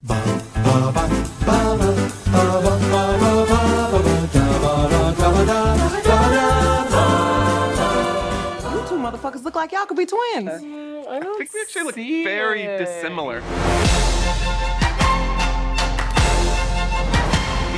You two motherfuckers look like y'all could be twins. Mm, I don't think we actually look very dissimilar.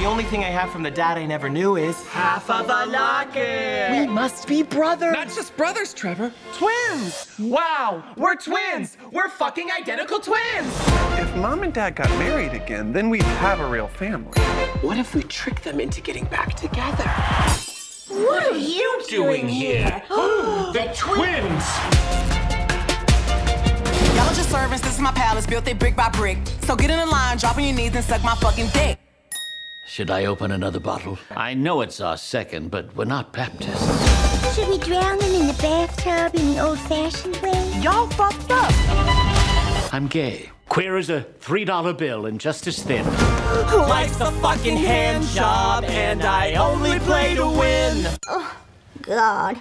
The only thing I have from the dad I never knew is half of a locket. We must be brothers. Not just brothers, Trevor. twins. Wow, we're twins. We're fucking identical twins. If mom and dad got married again, then we'd have a real family. What if we trick them into getting back together? What are you doing here? the twins. Y'all are just servants. This is my palace, built it brick by brick. So get in the line, drop on your knees, and suck my fucking dick. Should I open another bottle? I know it's our second, but we're not Baptists. Should we drown them in the bathtub in the old-fashioned way? Y'all fucked up. I'm gay. Queer as a $3 bill and just as thin. Who likes a fucking hand job, and I only play to win. Oh, God.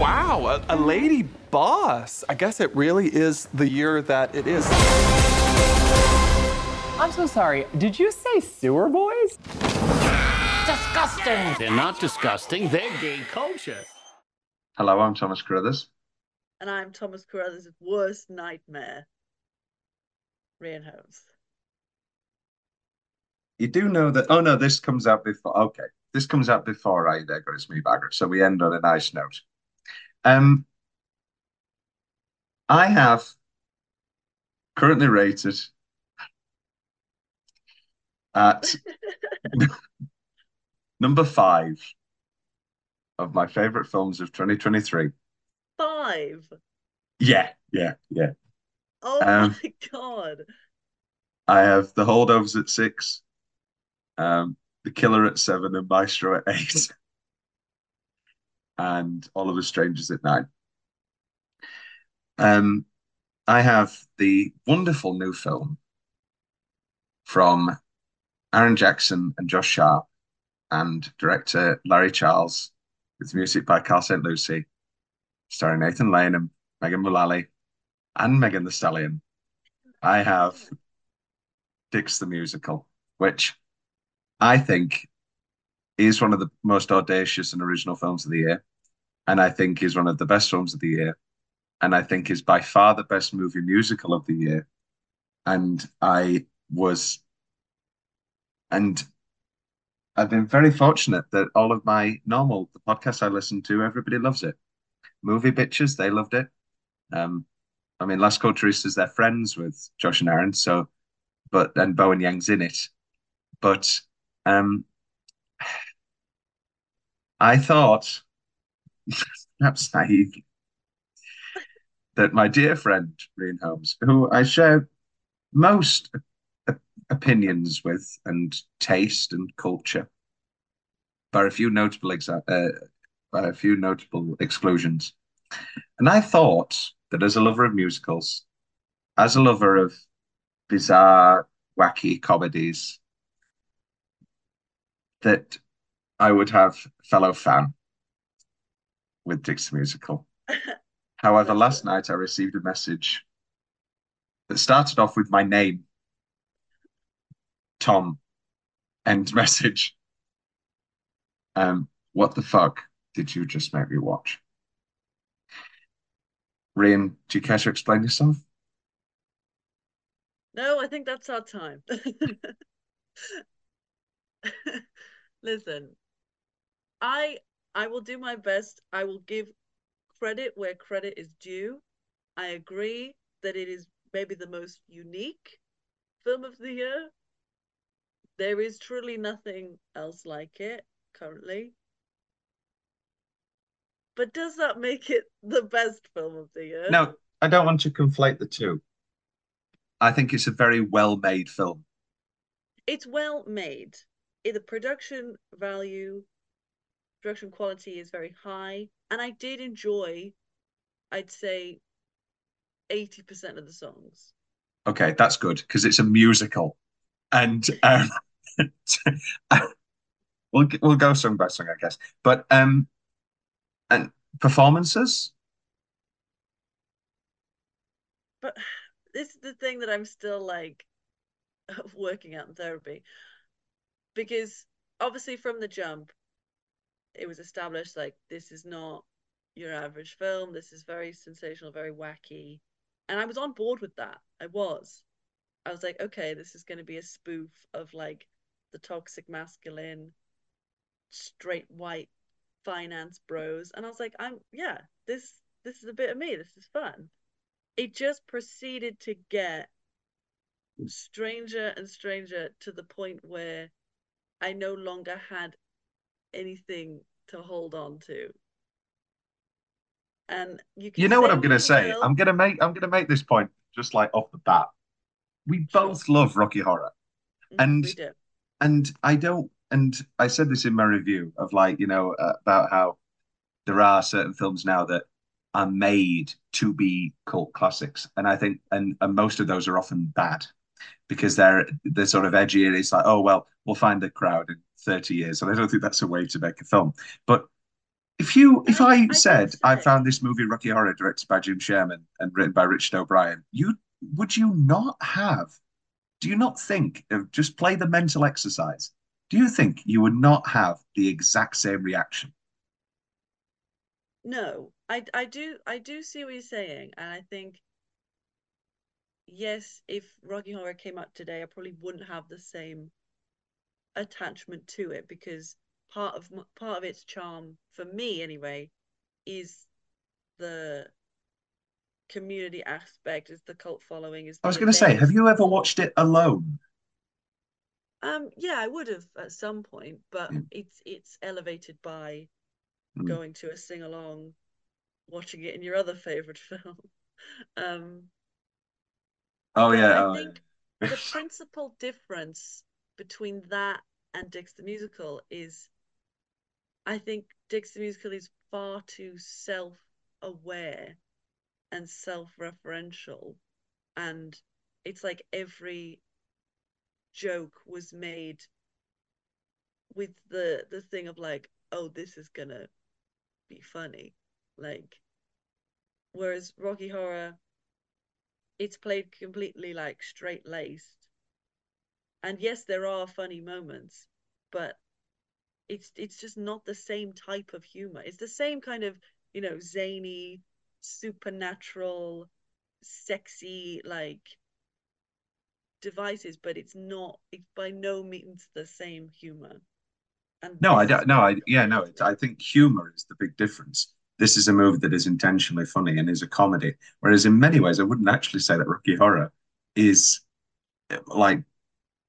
Wow, a, a mm-hmm. lady boss. I guess it really is the year that it is. I'm so sorry. Did you say sewer boys? Disgusting! They're not disgusting, they're gay culture. Hello, I'm Thomas Carruthers. And I'm Thomas Carruthers' worst nightmare. Rhian Holmes. You do know that. Oh no, this comes out before. Okay, this comes out before I digress me bagger. So we end on a nice note. Um, I have currently rated at number five of my favorite films of 2023. Five. Yeah, yeah, yeah. Oh Um, my god. I have The Holdovers at six, um, The Killer at seven, and Maestro at eight, and All of Us Strangers at nine. Um, I have the wonderful new film from Aaron Jackson and Josh Sharp and director Larry Charles with music by Karl St. Lucy, starring Nathan Lane and Megan Mullally and Megan Thee Stallion. I have Dicks the Musical, which I think is one of the most audacious and original films of the year. And I think is one of the best films of the year. And I think is by far the best movie musical of the year. And I was, and I've been very fortunate that all of my normal, the podcasts I listen to, everybody loves it. Movie bitches, they loved it. Um, I mean, Las Culturistas, they're friends with Josh and Aaron, so but and Bowen Yang's in it. But um I thought, perhaps naive, that my dear friend Rhian Holmes, who I share most opinions with and taste and culture, by a few notable exa- uh, by a few notable exclusions, and I thought that as a lover of musicals, as a lover of bizarre, wacky comedies, that I would have fellow fan with Dick's Musical. However, last night I received a message that started off with my name, Tom, end message. Um, what the fuck did you just make me watch? Rhian, do you care to explain yourself? No, I think that's our time. Listen, I I will do my best. I will give credit where credit is due. I agree that it is maybe the most unique film of the year. There is truly nothing else like it currently. But does that make it the best film of the year? No, I don't want to conflate the two. I think it's a very well made film. It's well made. The production value, production quality is very high, and I did enjoy, I'd say, 80% of the songs. Okay, that's good because it's a musical, and um, we'll we'll go song by song, I guess. But um, and performances. But this is the thing that I'm still like working out in therapy. Because obviously from the jump, it was established like this is not your average film. This is very sensational, very wacky. And I was on board with that. I was. I was like, okay, this is going to be a spoof of like the toxic masculine, straight white finance bros. And I was like, I'm yeah, this this is a bit of me. This is fun. It just proceeded to get hmm. stranger and stranger to the point where I no longer had anything to hold on to. And you You know what I'm gonna say? Will. I'm gonna make I'm gonna make this point just like off the bat. We both love Rocky Horror. Mm, and and I don't and I said this in my review of like, you know, uh, about how there are certain films now that are made to be cult classics. And I think and, and most of those are often bad because they're they're sort of edgy and it's like, oh well, we'll find the crowd in 30 years. And I don't think that's a way to make a film. But if you if I, I said I found this movie Rocky Horror directed by Jim Sharman and written by Richard O'Brien, you would you not have do you not think of just play the mental exercise? Do you think you would not have the exact same reaction? No, I I do I do see what you're saying, and I think yes, if Rocky Horror came out today, I probably wouldn't have the same attachment to it because part of part of its charm for me anyway is the community aspect is the cult following is i was going to say have you ever watched it alone um yeah i would have at some point but mm. it's it's elevated by mm. going to a sing along watching it in your other favorite film um oh yeah i oh, think the principal difference between that and Dicks the Musical is I think Dicks the Musical is far too self aware and self referential. And it's like every joke was made with the the thing of like, oh, this is gonna be funny. Like whereas Rocky Horror it's played completely like straight laced. And yes there are funny moments but it's it's just not the same type of humor. It's the same kind of you know zany supernatural sexy like devices but it's not it's by no means the same humor. And no i don't no i yeah no i think humor is the big difference this is a movie that is intentionally funny and is a comedy whereas in many ways i wouldn't actually say that rocky horror is like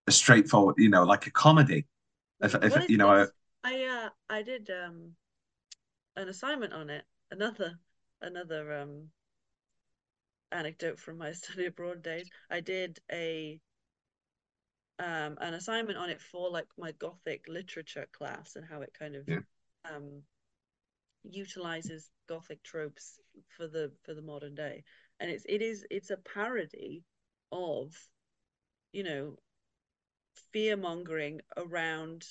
a straightforward, you know, like a comedy. If, if you know, I, I uh I did um an assignment on it. Another another um anecdote from my study abroad days. I did a um an assignment on it for like my gothic literature class and how it kind of yeah. um utilizes gothic tropes for the for the modern day. And it's it is it's a parody of you know fear mongering around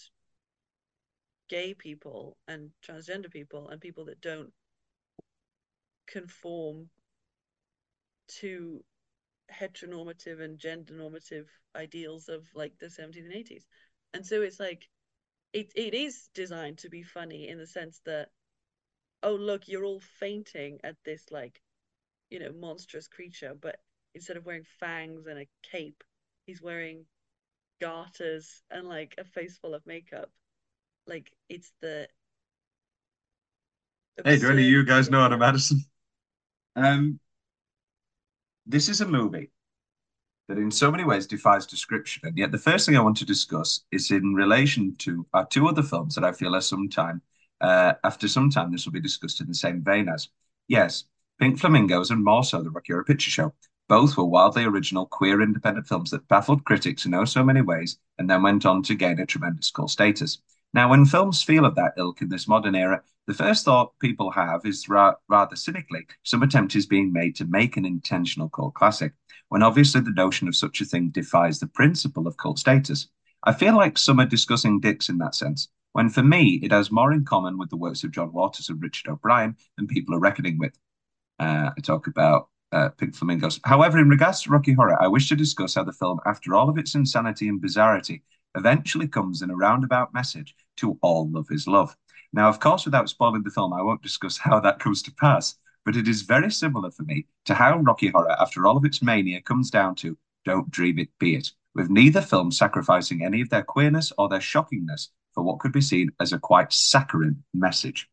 gay people and transgender people and people that don't conform to heteronormative and gender normative ideals of like the 70s and 80s and so it's like it, it is designed to be funny in the sense that oh look you're all fainting at this like you know monstrous creature but instead of wearing fangs and a cape he's wearing garters and like a face full of makeup. Like it's the Hey, do any of you guys know Anna Madison? Um this is a movie that in so many ways defies description. And yet the first thing I want to discuss is in relation to our two other films that I feel are sometime uh, after some time this will be discussed in the same vein as. Yes, Pink Flamingos and more so the Rocky Horror Picture Show. Both were wildly original, queer independent films that baffled critics in oh so many ways and then went on to gain a tremendous cult status. Now, when films feel of that ilk in this modern era, the first thought people have is ra- rather cynically some attempt is being made to make an intentional cult classic, when obviously the notion of such a thing defies the principle of cult status. I feel like some are discussing dicks in that sense. When for me it has more in common with the works of John Waters and Richard O'Brien than people are reckoning with. Uh, I talk about uh, Pink Flamingos. However, in regards to Rocky Horror, I wish to discuss how the film, after all of its insanity and bizarrety, eventually comes in a roundabout message to all love is love. Now, of course, without spoiling the film, I won't discuss how that comes to pass, but it is very similar for me to how Rocky Horror, after all of its mania, comes down to don't dream it, be it, with neither film sacrificing any of their queerness or their shockingness for what could be seen as a quite saccharine message.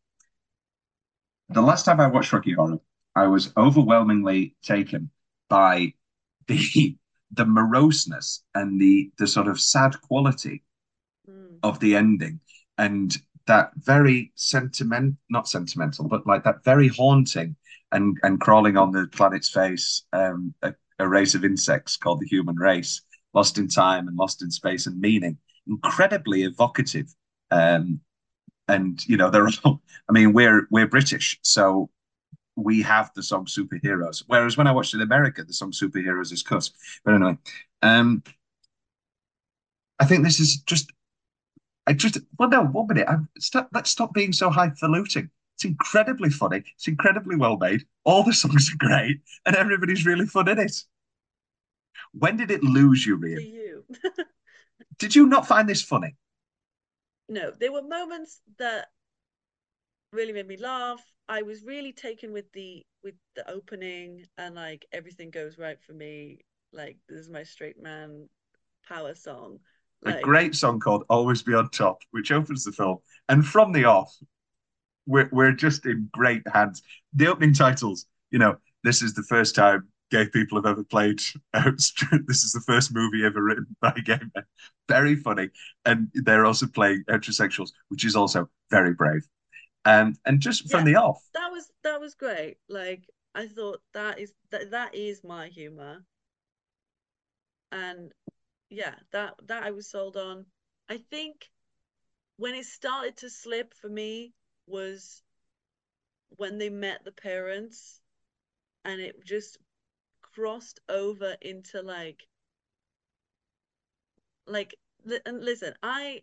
The last time I watched Rocky Horror, I was overwhelmingly taken by the the moroseness and the the sort of sad quality Mm. of the ending and that very sentiment not sentimental but like that very haunting and and crawling on the planet's face um a, a race of insects called the human race lost in time and lost in space and meaning incredibly evocative um and you know they're all i mean we're we're british so we have the song superheroes whereas when i watched in america the song superheroes is cut but anyway um i think this is just I just well no one minute I'm stop let's stop being so highfalutin. It's incredibly funny. It's incredibly well made. All the songs are great, and everybody's really fun in it. When did it lose you, Rhian? Did you not find this funny? No, there were moments that really made me laugh. I was really taken with the with the opening and like everything goes right for me. Like this is my straight man power song. A great song called "Always Be on Top," which opens the film, and from the off, we're we're just in great hands. The opening titles, you know, this is the first time gay people have ever played. this is the first movie ever written by gay men. Very funny, and they're also playing heterosexuals, which is also very brave. Um, and just from Yeah. the off, that was that was great. Like I thought that is that that is my humor. And yeah, that that I was sold on. I think when it started to slip for me was when they met the parents and it just crossed over into like like li- and listen, I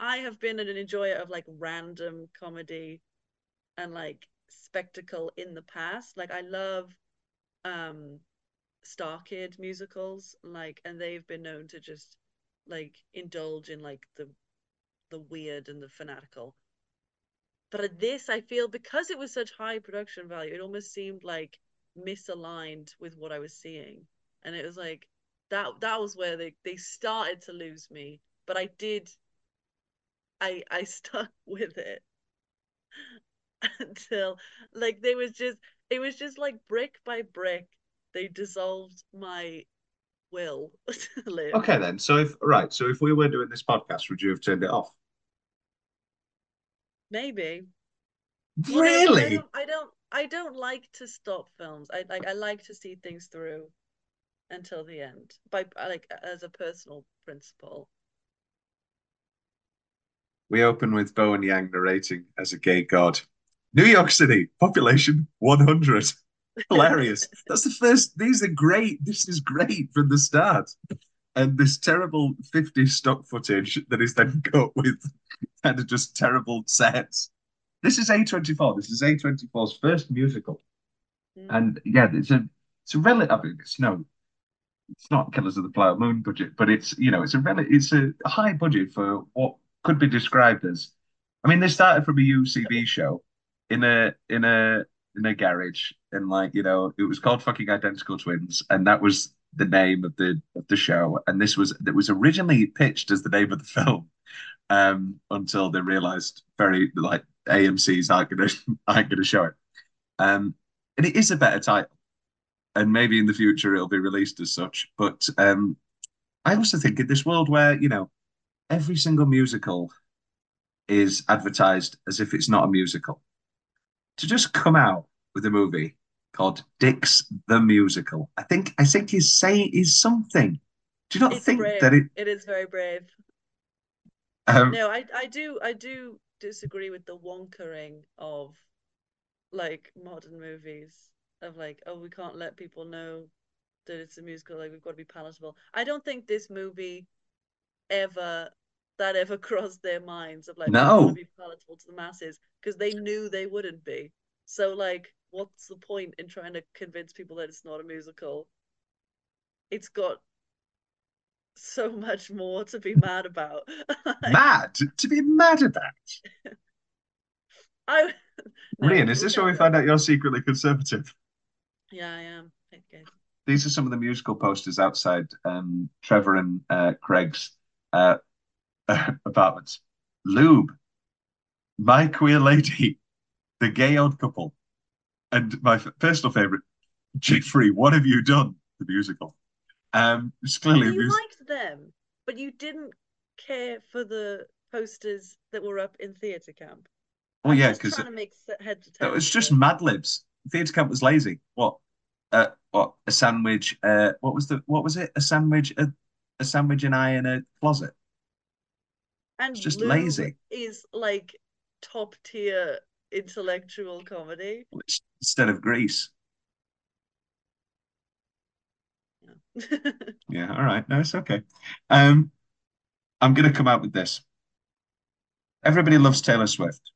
I have been an enjoyer of like random comedy and like spectacle in the past. Like I love um StarKid musicals, like and they've been known to just like indulge in like the the weird and the fanatical. But this I feel because it was such high production value, it almost seemed like misaligned with what I was seeing. And it was like that that was where they, they started to lose me. But I did I I stuck with it until like they was just it was just like brick by brick they dissolved my will to live. okay, then. So if right, so if we were doing this podcast, would you have turned it off? Maybe. Well, no, I Really? don't, I don't I don't like to stop films. I like I like to see things through until the end. By uh, like as a personal principle. We open with Bowen Yang narrating as a gay god. New York City, population 100. Hilarious. That's the first. These are great. This is great from the start. And this terrible 50 stock footage that is then cut with kind of just terrible sets. This is A24. This is A24's first musical. Mm. And yeah, it's a it's a relative. I mean, it's no, it's not Killers of the Flower Moon budget, but it's you know, it's a rel- it's a high budget for what could be described as. I mean, they started from a UCB show in a in a in a garage, and like you know, it was called fucking Identical Twins, and that was the name of the of the show. And this was that was originally pitched as the name of the film, um, until they realized very like AMC's aren't gonna aren't gonna show it. Um, and it is a better title, and maybe in the future it'll be released as such. But um, I also think in this world where you know every single musical is advertised as if it's not a musical, to just come out with a movie called Dick's the Musical, I think I think is saying is something. Do you not It's think brave. that it? It is very brave. Um, No, I I do I do disagree with the wonkering of like modern movies of like oh we can't let people know that it's a musical like we've got to be palatable. I don't think this movie ever that ever crossed their minds of like No. to be palatable to the masses because they knew they wouldn't be. So like, what's the point in trying to convince people that it's not a musical? It's got so much more to be mad about. Mad to be mad about. I no, Rhian, is this where we find out you're secretly conservative? Yeah, I am. Okay. These are some of the musical posters outside um, Trevor and uh, Craig's uh, apartments. Lube, My Queer Lady, The Gay Odd Couple, and my f- personal favorite, Jeffrey. What have you done? The musical. Um, it's clearly you mus- liked them, but you didn't care for the posters that were up in theatre camp. Well, yeah, because trying to make se- head to it was just it. Mad Libs. Theatre camp was lazy. What? Uh, what? A sandwich? Uh, what was the? What was it? A sandwich? A, a sandwich and I in a closet. and it's just Lube lazy. Is like top tier intellectual comedy. Instead of Grease. Yeah, all right. No, it's okay. Um, I'm gonna come out with this. Everybody loves Taylor Swift.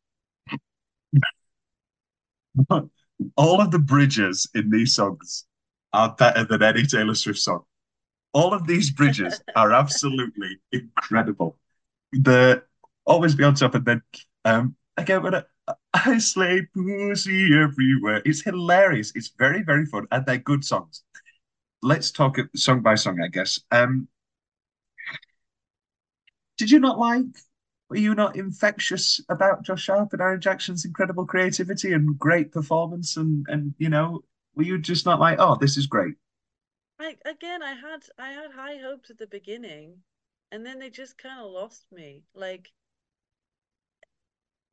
All of the bridges in these songs are better than any Taylor Swift song. All of these bridges are absolutely incredible. The always be on top and then um I get what I, I slay pussy everywhere. It's hilarious. It's very, very fun, and they're good songs let's talk it song by song, I guess. Um, did you not like? Were you not infectious about Josh Sharp and Aaron Jackson's incredible creativity and great performance? And and you know, were you just not like, oh, this is great? I again, I had I had high hopes at the beginning, and then they just kind of lost me. Like,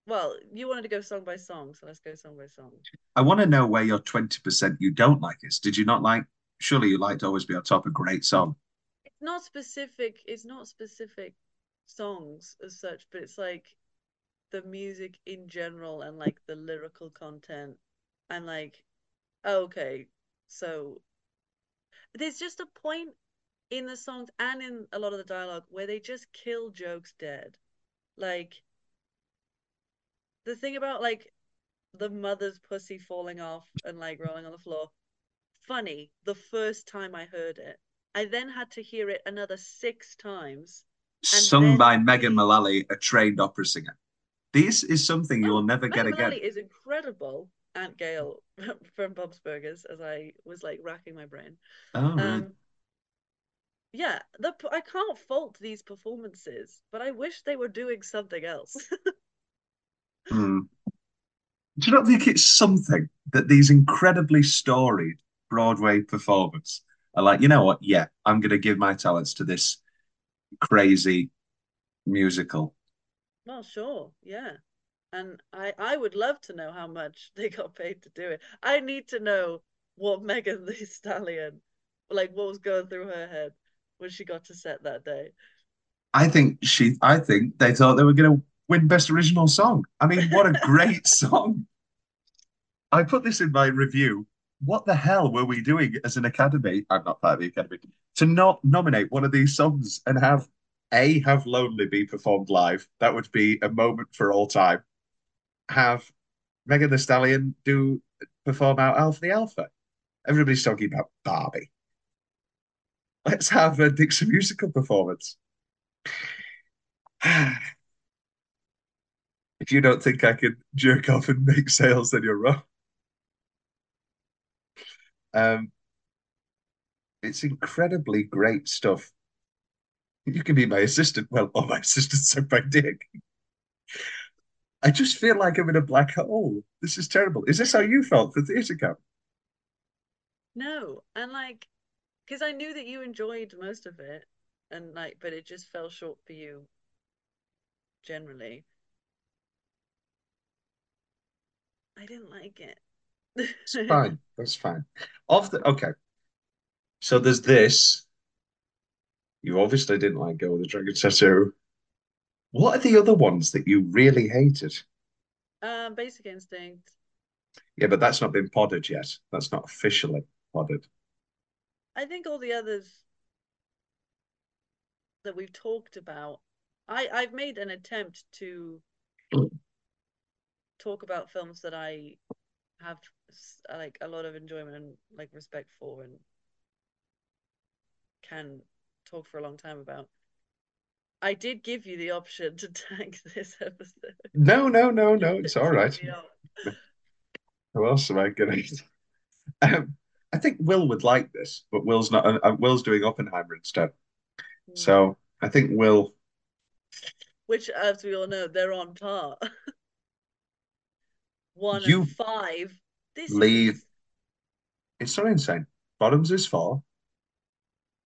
well, you wanted to go song by song, so let's go song by song. I want to know where your twenty percent you don't like is. Did you not like? Surely you like to Always Be on Top, a great song. It's not specific. It's not specific songs as such, but it's like the music in general and like the lyrical content and like oh, okay, so there's just a point in the songs and in a lot of the dialogue where they just kill jokes dead. Like the thing about like the mother's pussy falling off and like rolling on the floor, funny the first time I heard it. I then had to hear it another six times. Sung then by Megan Mullally, a trained opera singer. This is something you will Oh, never get Megan again. Mullally is incredible. Aunt Gayle from Bob's Burgers, as I was like racking my brain. Oh, right. Um, yeah, the I can't fault these performances, but I wish they were doing something else. Hmm. Do you not think it's something that these incredibly storied Broadway performers are like, you know what? Yeah, I'm going to give my talents to this crazy musical. well, sure, yeah. And I I would love to know how much they got paid to do it. I need to know what Megan Thee Stallion, like what was going through her head when she got to set that day. I think she, I think they thought they were going to win Best Original Song. I mean, what a great song. I put this in my review. What the hell were we doing as an academy? I'm not part of the academy to not nominate one of these songs and have a have Lonely be performed live. That would be a moment for all time. Have Megan Thee Stallion do perform out Alpha the Alpha. Everybody's talking about Barbie. Let's have a Dixie musical performance. if you don't think I can jerk off and make sales, then you're wrong. Um, it's incredibly great stuff. You can be my assistant. Well, oh, my assistant suck my dick. I just feel like I'm in a black hole. This is terrible. Is this how you felt for theatre camp? No, and like, because I knew that you enjoyed most of it, and like, but it just fell short for you generally. I didn't like it. It's fine. That's fine. Of the okay. So there's this. You obviously didn't like Girl with the Dragon Tattoo. What are the other ones that you really hated? Um, Basic Instinct. Yeah, but that's not been podded yet. That's not officially podded. I think all the others that we've talked about I I've made an attempt to talk about films that I have like a lot of enjoyment and like respect for and can talk for a long time about. I did give you the option to tag this episode. No, no, no, no. It's all right. Who else am I getting? Um, I think Will would like this, but Will's not. Uh, uh, Will's doing Oppenheimer instead. Hmm. So I think Will. Which, as we all know, they're on par. One You and five. This leave- is It's not insane. Bottoms is four.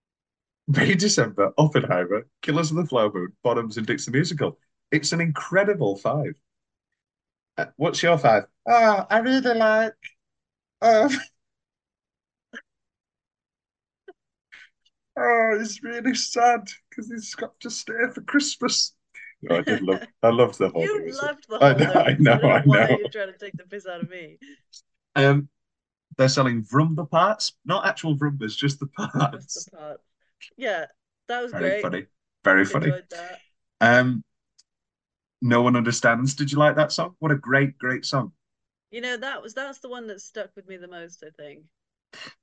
May December, Oppenheimer, Killers of the Flower Moon, Bottoms, and Dicks the Musical. It's an incredible five. Uh, what's your five? Oh, I really like. Um, oh, it's really sad because he's got to stay for Christmas. No, I did love. I loved the whole you thing. loved the I know, I know, so I I know why you're trying to take the piss out of me. Um, they're selling Vrumba parts, not actual Vrumbas, just the Just parts. the part. Yeah, that was Very great. funny. Very funny. Enjoyed that. Um, no one understands. Did you like that song? What a great, great song. You know, that was that's the one that stuck with me the most, I think.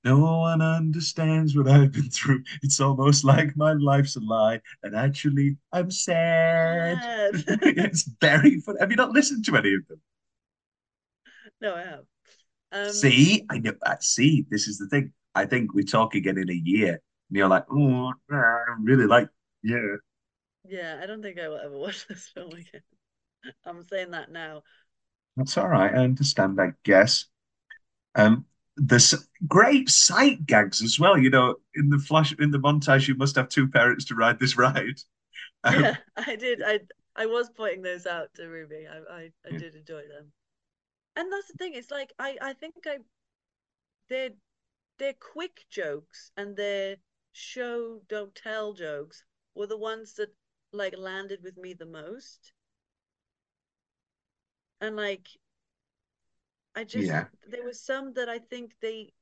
No one understands what I've been through. It's almost like my life's a lie, and actually, I'm sad. Sad. it's very fun. Have you not listened to any of them? no, I have. Um, see, I know. uh, See, this is the thing. I think we talk again in a year, and you're like, oh, I really like, yeah. Yeah, I don't think I will ever watch this film again. I'm saying that now. That's all right. I understand, I guess. Um, there's great sight gags as well. You know, in the flash, in the montage, you must have two parents to ride this ride. Um, Yeah, I did. I I was pointing those out to Ruby. I I, I Yeah. did enjoy them. And that's the thing. It's like I I think I they're they're quick jokes and their show don't tell jokes were the ones that like landed with me the most. And like I just Yeah. there was some that I think they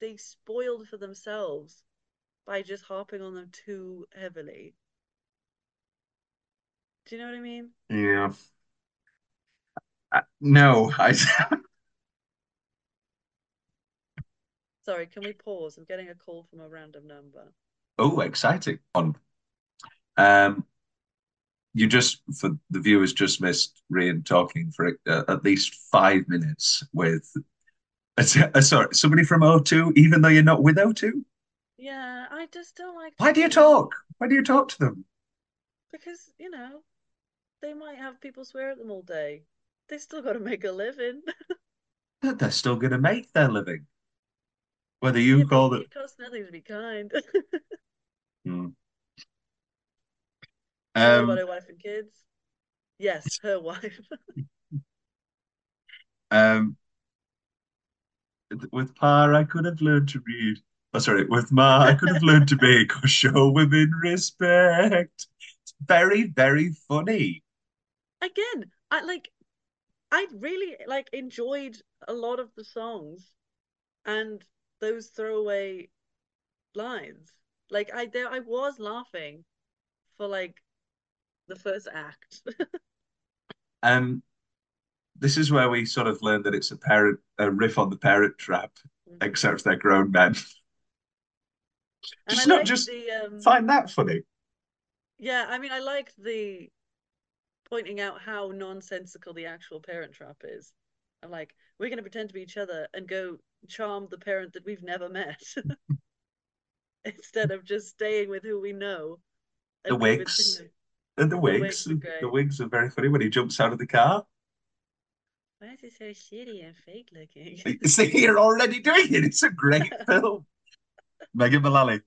they spoiled for themselves by just harping on them too heavily. Do you know what I mean? Yeah. Uh, no, I. Sorry, can we pause? I'm getting a call from a random number. oh, exciting! On. Um, you just for the viewers just missed Rhian talking for uh, at least five minutes with. Uh, sorry, somebody from O2, even though you're not with O2. Yeah, I just don't like. Why do you talk? Why do you talk to them? Because, you know, they might have people swear at them all day. They still got to make a living. But They're still going to make their living. Whether you Yeah, call it. It costs nothing to be kind. Hmm. Um, about her wife and kids. Yes, her wife. Um, with Pa, I could have learned to read. Oh, sorry, with Ma, I could have learned to bake or show women respect. It's very, very funny. Again, I like. I really like enjoyed a lot of the songs, and those throwaway lines. Like I, there, I was laughing for like the first act. Um, this is where we sort of learn that it's a parent, a riff on the parent trap, except they're grown men. Just I not just the um, find that funny. Yeah, I mean, I like the pointing out how nonsensical the actual parent trap is. I'm like, we're going to pretend to be each other and go charm the parent that we've never met instead of just staying with who we know. The wigs. And the The wigs, the wigs are very funny when he jumps out of the car. Why is it so shitty and fake looking? See, you're already doing it. It's a great film. Megan Mullally.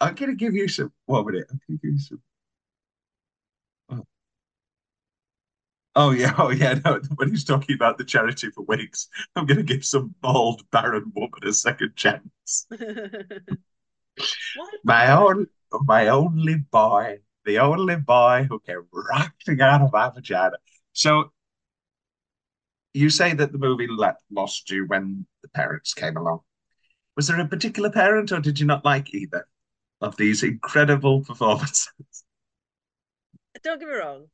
I'm gonna give you some. One minute. I'm gonna give you some. Oh. Oh yeah, oh yeah. No, when he's talking about the charity for wigs, I'm gonna give some bald, barren woman a second chance. My own, my only boy, the only boy who came rocking out of my vagina. So, you say that the movie lost you when the parents came along. Was there a particular parent, or did you not like either of these incredible performances? don't get me wrong.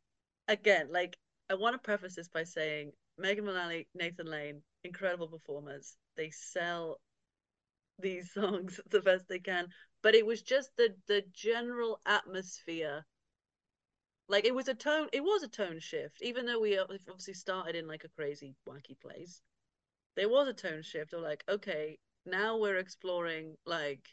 Again, like I want to preface this by saying Megan Mullally, Nathan Lane, incredible performers. They sell these songs the best they can, but it was just the the general atmosphere. Like it was a tone, it was a tone shift, even though we uh, obviously started in like a crazy, wacky place. There was a tone shift of like, okay, now we're exploring like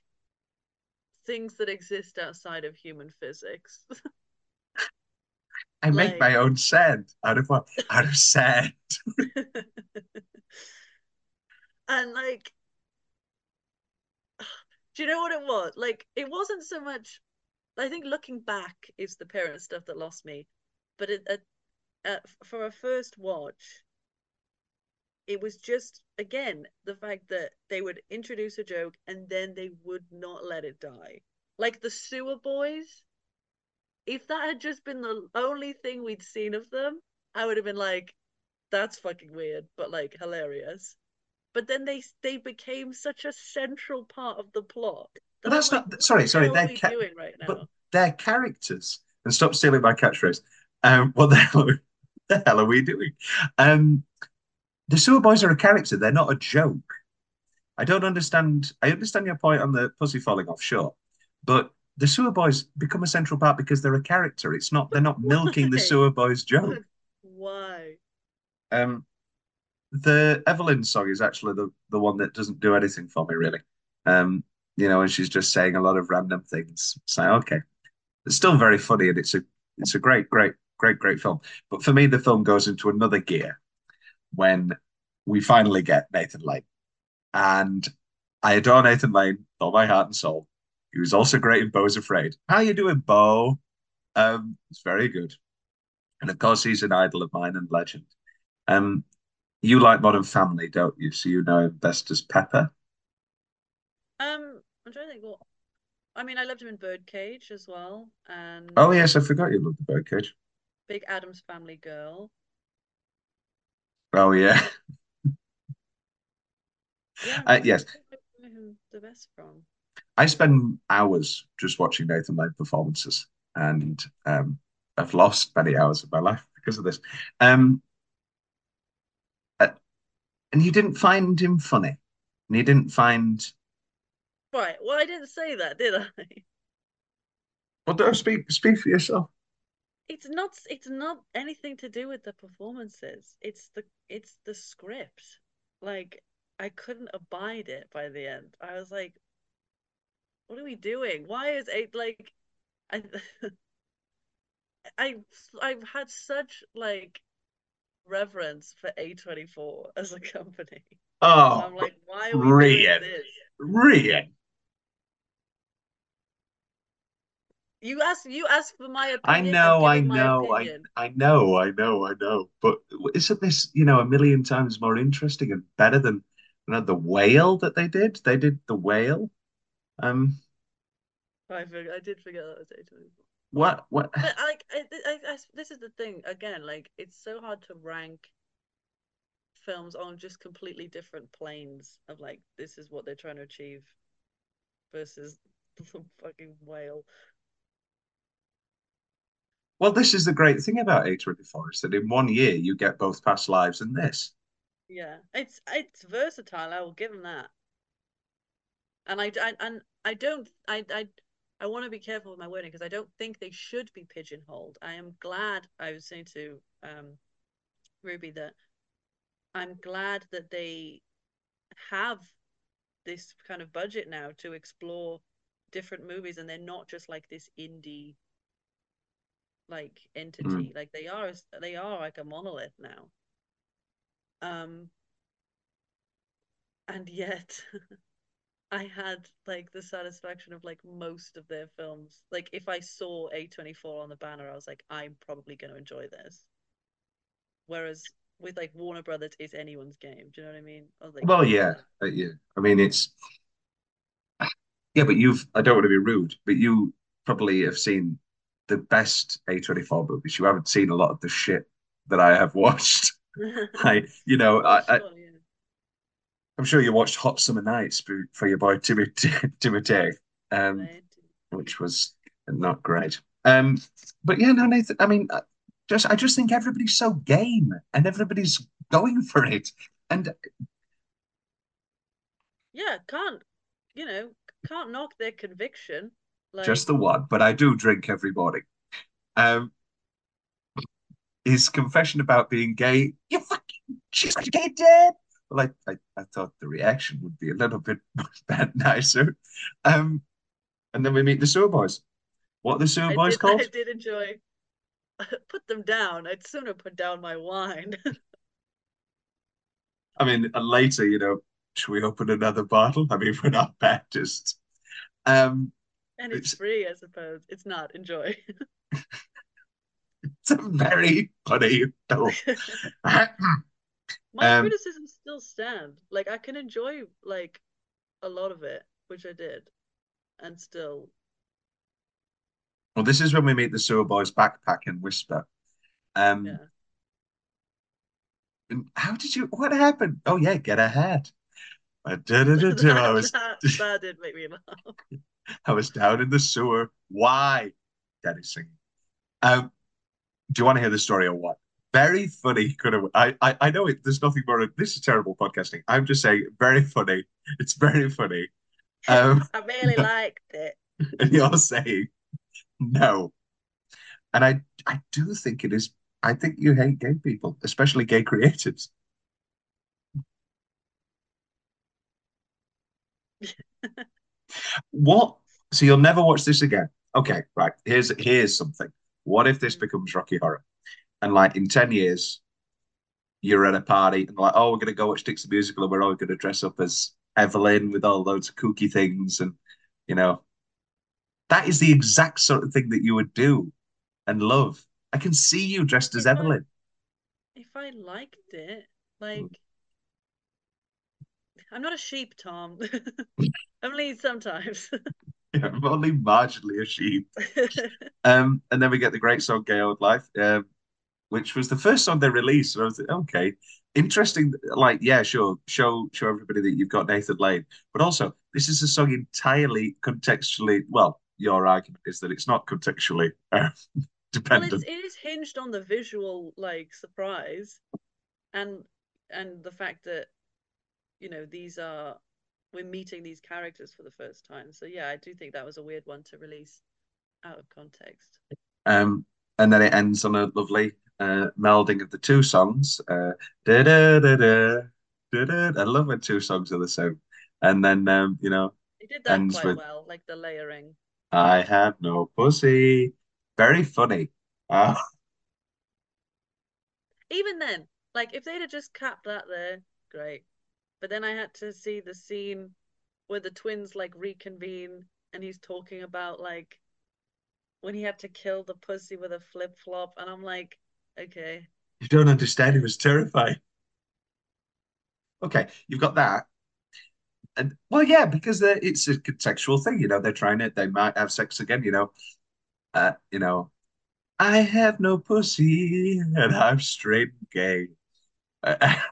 things that exist outside of human physics. I make Like- my own sand out of what? Out of sand. and like do you know what it was? Like it wasn't so much i think looking back is the parent stuff that lost me but it uh, uh, for a first watch it was just again the fact that they would introduce a joke and then they would not let it die. Like the sewer boys if that had just been the only thing we'd seen of them i would have been like that's fucking weird but like hilarious but then they they became such a central part of the plot But that that's I'm not- sorry, sorry, they're ca- doing right now but- They're characters. And stop stealing my catchphrase. Um, what the hell, are, the hell are we doing? Um, the sewer boys are a character. They're not a joke. I don't understand. I understand your point on the pussy falling off, sure, but the sewer boys become a central part because they're a character. It's not. They're not milking the sewer boys joke. why Um, the Evelyn song is actually the the one that doesn't do anything for me really. Um, you know, and she's just saying a lot of random things. Like, okay, it's still very funny, and it's a it's a great, great, great, great film. But for me, the film goes into another gear when we finally get Nathan Lane, and I adore Nathan Lane with all my heart and soul. He was also great in Beau's Afraid. How you doing, Bo? Um, it's very good, and of course, he's an idol of mine and legend. Um, you like Modern Family, don't you? So you know him best as Pepper. um i'm trying to think what i mean i loved him in birdcage as well and Oh yes, I forgot you loved the Birdcage. big addams family girl Oh yeah, yeah Uh, yes. trying to think who the best from I spend hours just watching Nathan Lane performances, and um, I've lost many hours of my life because of this. Um, and you didn't find him funny, and you didn't find. right. Well i didn't say that did i? Well, don't speak speak for yourself. it's not it's not anything to do with the performances. It's the it's the script. Like i couldn't abide it by the end. I was like what are we doing? Why is it like i i i've had such like reverence for a24 as a company Oh, i'm like why are we Rhian. doing this Rhian. you asked you asked for my opinion. I know, I I'm giving my know, I. I know, I know, I know. But isn't this, you know, a million times more interesting and better than, you know, the whale that they did? They did the whale. Um, I, I did forget that was a24 what, what? but like I, I, I, this is the thing again like it's so hard to rank films on just completely different planes of like this is what they're trying to achieve versus the fucking whale Well, this is the great thing about A24 is that in one year you get both past lives and this. yeah it's it's versatile i will give them that and i, I and i don't i i I want to be careful with my wording because I don't think they should be pigeonholed. I am glad I was saying to um, Ruby that I'm glad that they have this kind of budget now to explore different movies and they're not just like this indie like entity. Like they are they are like a monolith now. Um and yet I had like the satisfaction of like most of their films. Like if I saw A24 on the banner, I was like, I'm probably going to enjoy this. Whereas with like Warner Brothers, it's anyone's game. Do you know what I mean? I like, Well, yeah, uh, yeah. I mean, it's yeah, but you've. I don't want to be rude, but you probably have seen the best A24 movies. You haven't seen a lot of the shit that I have watched. I, you know, I, I, Sure, yeah. I'm sure you watched Hot Summer Nights for, your boy Timothy, Timothy, um, Right. which was not great. Um, but yeah, no, Nathan. I mean, uh, just I just think everybody's so game and everybody's going for it, and Yeah, can't you know can't knock their conviction. Like just the one. But I do drink every morning. Um, his confession about being gay. You fucking, she's gay, Dad. Well, I, I, I thought the reaction would be a little bit nicer. Um, and then we meet the Sewer Boys. What the Sewer I Boys did, called? I did enjoy. Put them down. I'd sooner put down my wine. I mean, and later, you know, should we open another bottle? I mean, we're not Baptists. Um, and it's It's- free, I suppose. It's not. Enjoy. it's a very funny film. My Um, criticisms still stand. Like I can enjoy like a lot of it, which I did, and still well, this is when we meet the Sewer Boys backpack and whisper. Um, yeah. and how did you? What happened? Oh yeah, get ahead. I did it. I was that, that did make me laugh. I was down in the sewer. Why? Daddy singing. Um, do you want to hear the story or what? Very funny. Could have. I, I. I know it. There's nothing more. This is terrible podcasting. I'm just saying, very funny. It's very funny. Um, I really liked it. and you're saying no. And I. I do think it is. I think you hate gay people, especially gay creatives. What? So you'll never watch this again? Okay, right. Here's here's something. What if this becomes Rocky Horror, and like in ten years, you're at a party and like, oh, we're gonna go watch Dixie Musical, and we're all gonna dress up as Evelyn with all loads of kooky things, and you know, that is the exact sort of thing that you would do and love. I can see you dressed as If I- Evelyn. If I liked it, like I'm not a sheep, Tom. I'm only sometimes. I'm only marginally a sheep. Um, and then we get the great song "Gay Old Life," um, which was the first song they released. And I was like, okay, interesting. Like, yeah, sure, show show everybody that you've got Nathan Lane, but also this is a song entirely contextually. Well, your argument is that it's not contextually uh, well, dependent. it's, it is hinged on the visual like surprise, and and the fact that you know these are we're meeting these characters for the first time. So yeah, I do think that was a weird one to release out of context. Um, and then it ends on a lovely uh, melding of the two songs. Uh, da da da da da da. I love when two songs are the same. And then um, you know, They did that quite with- well, like the layering. I have no pussy. Very funny. Uh, Even then, like if they'd have just capped that there, great. But then I had to see the scene where the twins like reconvene and he's talking about like when he had to kill the pussy with a flip flop, and I'm like, okay. you don't understand. It was terrifying. Okay, you've got that. And well, yeah, because it's a contextual thing. You know, they're trying it. They might have sex again. You know, uh, you know, I have no pussy and I'm straight and gay. Uh,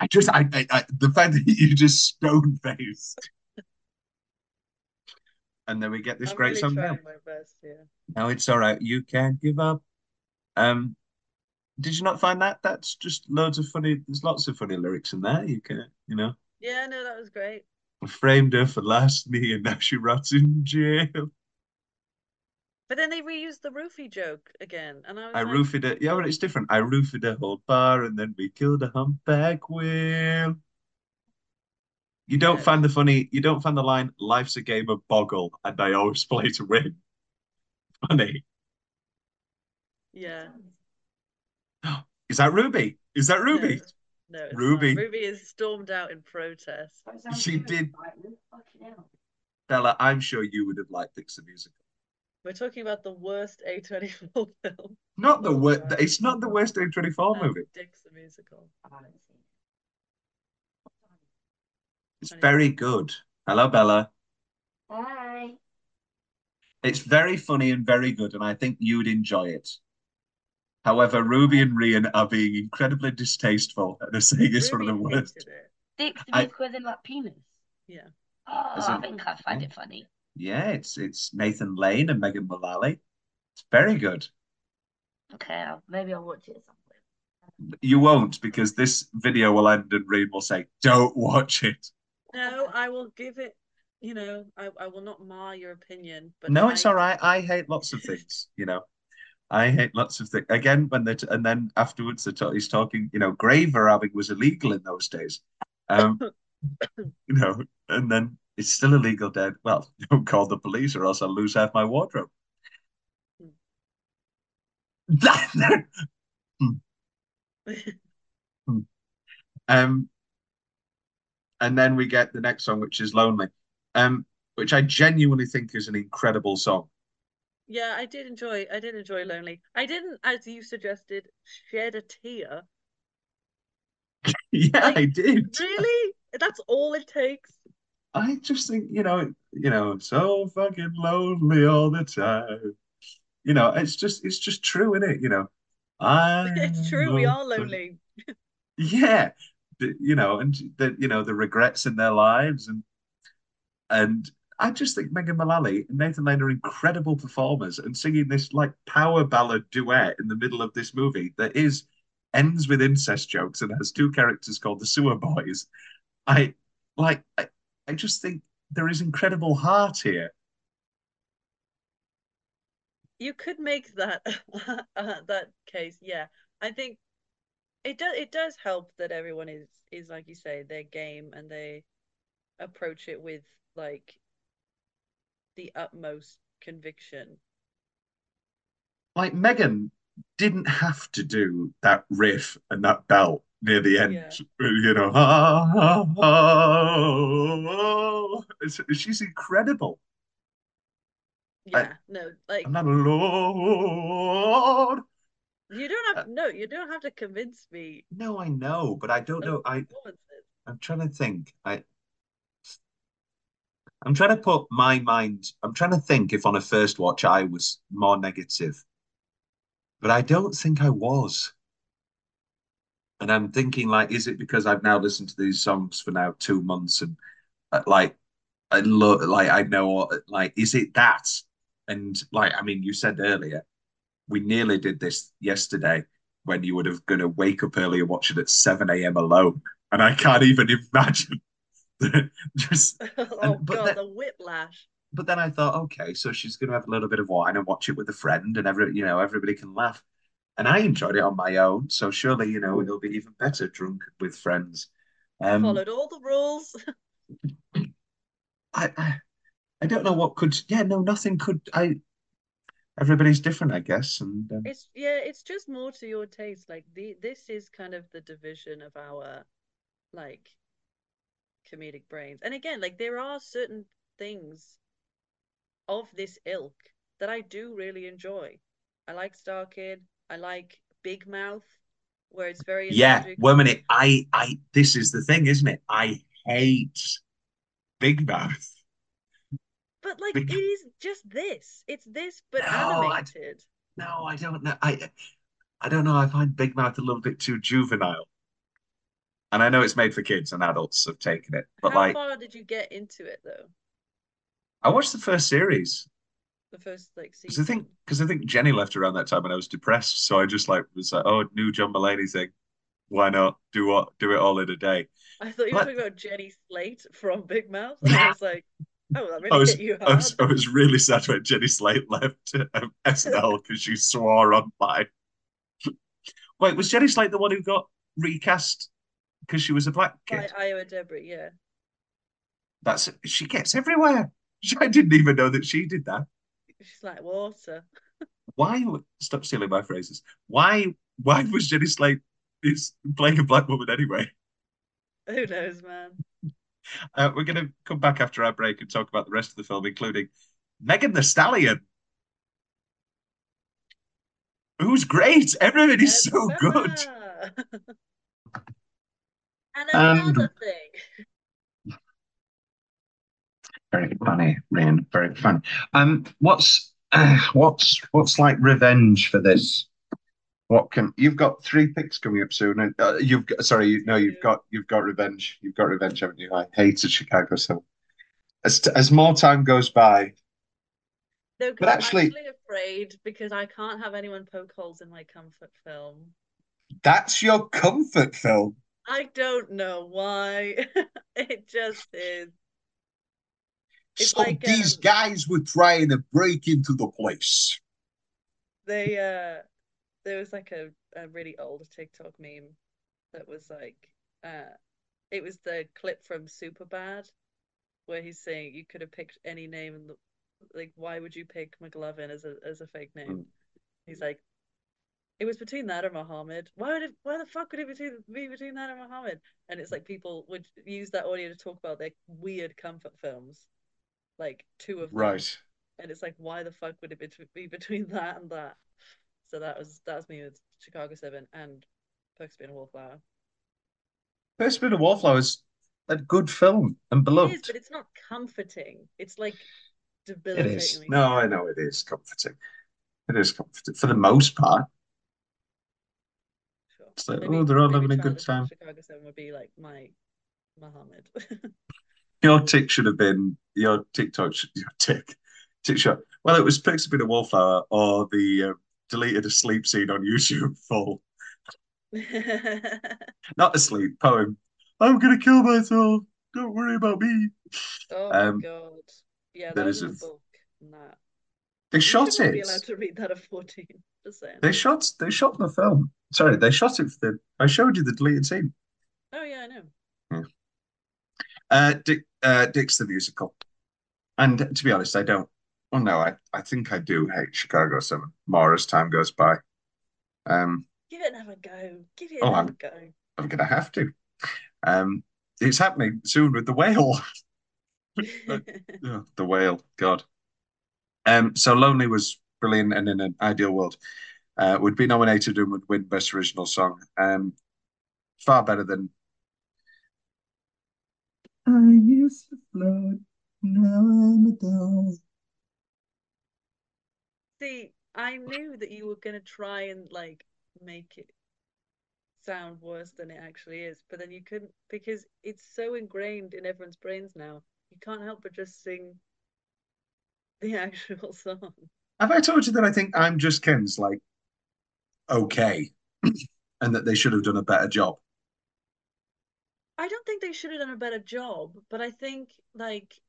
I just, I, I, I, the fact that you just stone faced. And then we get this I'm great really song now. trying my best, yeah. No, it's all right. You can't give up. Um, did you not find that? That's just loads of funny. There's lots of funny lyrics in there. You can, you know, Yeah, no, that was great. I framed her for last larceny and now she rots in jail. But then they reused the roofie joke again, and I was I like, roofied it. Yeah, but it's different. I roofied a whole bar and then we killed a humpback whale. You don't find the funny. You don't find the line "Life's a game of boggle and I always play to win." Funny. yeah. Is that Ruby? Is that No, Ruby? it's- No, it's not. Ruby. Ruby is stormed out in protest. She did. Bella, I'm sure you would have liked Dixie Musical. We're talking about the worst A24 film. Not the worst. It's not the worst A24 That's movie. Dick's the musical. It's very good. Hello, Bella. Hi. It's very funny and very good, and I think you'd enjoy it. However, Ruby and Rhian are being incredibly distasteful and are saying it's one of the worst. hated it. Dick the I- with him like penis. Yeah. Oh, As I in- think I find it funny. Yeah, it's it's Nathan Lane and Megan Mullally. It's very good. Okay, I'll, maybe I'll watch it at some point. You won't because this video will end and Reed will say, "Don't watch it." No, I will give it. You know, I, I will not mar your opinion. But No, I, it's all right. I hate lots of things. You know, I hate lots of things. Again, when they and then afterwards, talk, he's talking. You know, grave robbing was illegal in those days. Um, you know, and then it's still illegal. Dead. Well, don't call the police, or else I'll lose half my wardrobe. um, and then we get the next song, which is "Lonely," um, which I genuinely think is an incredible song. Yeah, I did enjoy. I did enjoy Lonely. I didn't, as you suggested, shed a tear. yeah, Like, I did. Really? That's all it takes. I just think, you know, you know, so fucking lonely all the time. You know, it's just it's just true, isn't it? You know, I It's true. We are lonely. Yeah. You know, and the you know, the regrets in their lives and and I just think Megan Mullally and Nathan Lane are incredible performers and singing this like power ballad duet in the middle of this movie that is ends with incest jokes and has two characters called the Sewer Boys. I like I, I just think there is incredible heart here. You could make that that case. Yeah, I think it does. It does help that everyone is is like you say, their game and they approach it with like the utmost conviction. Like Megan didn't have to do that riff and that belt near the end. Yeah. You know, ah, ah, ah, It's- she's incredible. I- Yeah, no, like I'm not a lord. You don't have no, you don't have to convince me. No, I know, but I don't know. I I'm trying to think. I I'm trying to put my mind. I'm trying to think if on a first watch I was more negative, but I don't think I was. And I'm thinking, like, is it because I've now listened to these songs for now two months and uh, like I look like I know like is it that? And like I mean, you said earlier, we nearly did this yesterday when you would have gonna wake up early and watch it at 7 a.m. alone. And I can't even imagine just oh but God, that- the whiplash. but then I thought, okay, so she's gonna have a little bit of wine and watch it with a friend, and every you know everybody can laugh. And I enjoyed it on my own, so surely you know it'll be even better drunk with friends. Um, Followed all the rules. I, I I don't know what could. Yeah, no, nothing could. I everybody's different, I guess, and um, It's yeah, it's just more to your taste. Like the this is kind of the division of our like comedic brains. And again, like there are certain things of this ilk that I do really enjoy. I like StarKid. I like Big Mouth, where it's very yeah, nostalgic. one minute. I I this is the thing, isn't it? I hate Big Mouth. But like Big- it is just this. It's this, but No, I- animated. No, I don't know. I I don't know. I find Big Mouth a little bit too juvenile. And I know it's made for kids and adults have taken it, but like How like far did you get into it though? I watched the first series The first like because. I think because I think Jenny left around that time and I was depressed, so I just like was like, oh, new John Mulaney thing. Why not do what do it all in a day? I thought you were What? talking about Jenny Slate from Big Mouth. And I was like, oh, that I was, hit you I was I was really sad when Jenny Slate left um, SNL because she swore on online. Wait, was Jenny Slate the one who got recast because she was a black By kid? Ayo Edebiri, yeah. That's she gets everywhere. I didn't even know that she did that. She's like water. Why? Stop stealing my phrases. Why? Why was Jenny Slate is playing a black woman anyway? Who knows, man? Uh, we're going to come back after our break and talk about the rest of the film, including Megan Thee Stallion, who's great. Everybody's so good. Emma. and Um, thing. Very funny, Rhian. Very funny. Um, what's uh, what's what's like revenge for this? What can you've got three picks coming up soon? And uh, you've got sorry, you, no, you've got you've got revenge. You've got revenge, haven't you? I hated Chicago so. as as more time goes by, No, But I'm actually- actually afraid because I can't have anyone poke holes in my comfort film. that's your comfort film. I don't know why. it just is. It's so like, these um, guys were trying to break into the place. They uh there was like a, a really old TikTok meme that was like uh it was the clip from Superbad where he's saying you could have picked any name and the, like why would you pick McLovin as a as a fake name? He's like it was between that or Muhammad. Why would it why the fuck would it between, be between that and Muhammad? And it's like people would use that audio to talk about their weird comfort films. Like two of them. Right. And it's like, why the fuck would it be between that and that? So that was that was me with Chicago Seven and Perks of Being a Wallflower. Bit of Wallflowers, a Wallflower is a good film and It beloved. is, but it's not comforting. It's like It debilitatingly. is. No, I know it is comforting. It is comforting for the most part. Sure. It's like, Maybe- oh, they're all having a good time. Chicago Seven would be like my Muhammad. Your tick should have been your TikTok. Your tick, tick TikTok. Well, it was Picks a bit of Wallflower or the uh, deleted a sleep scene on YouTube full. Not a sleep poem. I'm gonna kill myself. Don't worry about me. oh Um, my god. Yeah, was is a- book. Nah. They You shot not be it. allowed to read that at 14. Just saying. They shot. They shot the film. Sorry, they shot it for the. I showed you the deleted scene. Oh yeah, I know. Uh, Dick. Uh, Dick's the musical. And to be honest, I don't. Well, no, I, I think I do hate Chicago Seven more as time goes by. Um, Give it another go. Give it Oh, another I'm- go. I'm gonna have to. Um, it's happening soon with the whale. Oh, the whale, God. Um, so Lonely was brilliant and in an ideal world, uh, would be nominated and would win Best Original Song. Um, far better than I used to float, now I'm a dog. See, I knew that you were gonna try and like make it sound worse than it actually is, but then you couldn't because it's so ingrained in everyone's brains now. You can't help but just sing the actual song. Have I told you that I think I'm Just Ken's like okay, and that they should have done a better job? I don't think they should have done a better job, but I think like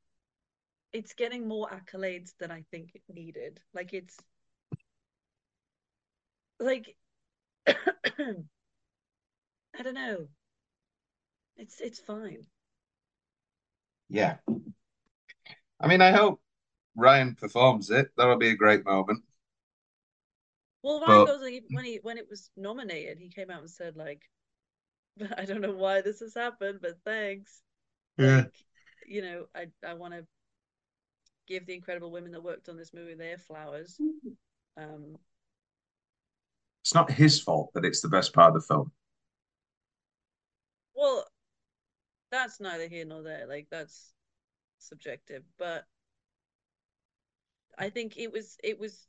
it's getting more accolades than I think it needed. Like it's like I don't know. It's it's fine. Yeah. I mean, I hope Ryan performs it. That'll be a great moment. Well, Ryan But- Gosling, when he when it was nominated, he came out and said like, "I don't know why this has happened, but thanks." Yeah. Like, you know, I I want to give the incredible women that worked on this movie their flowers. Um, It's not his fault that it's the best part of the film. well, that's neither here nor there. Like that's subjective, but I think it was it was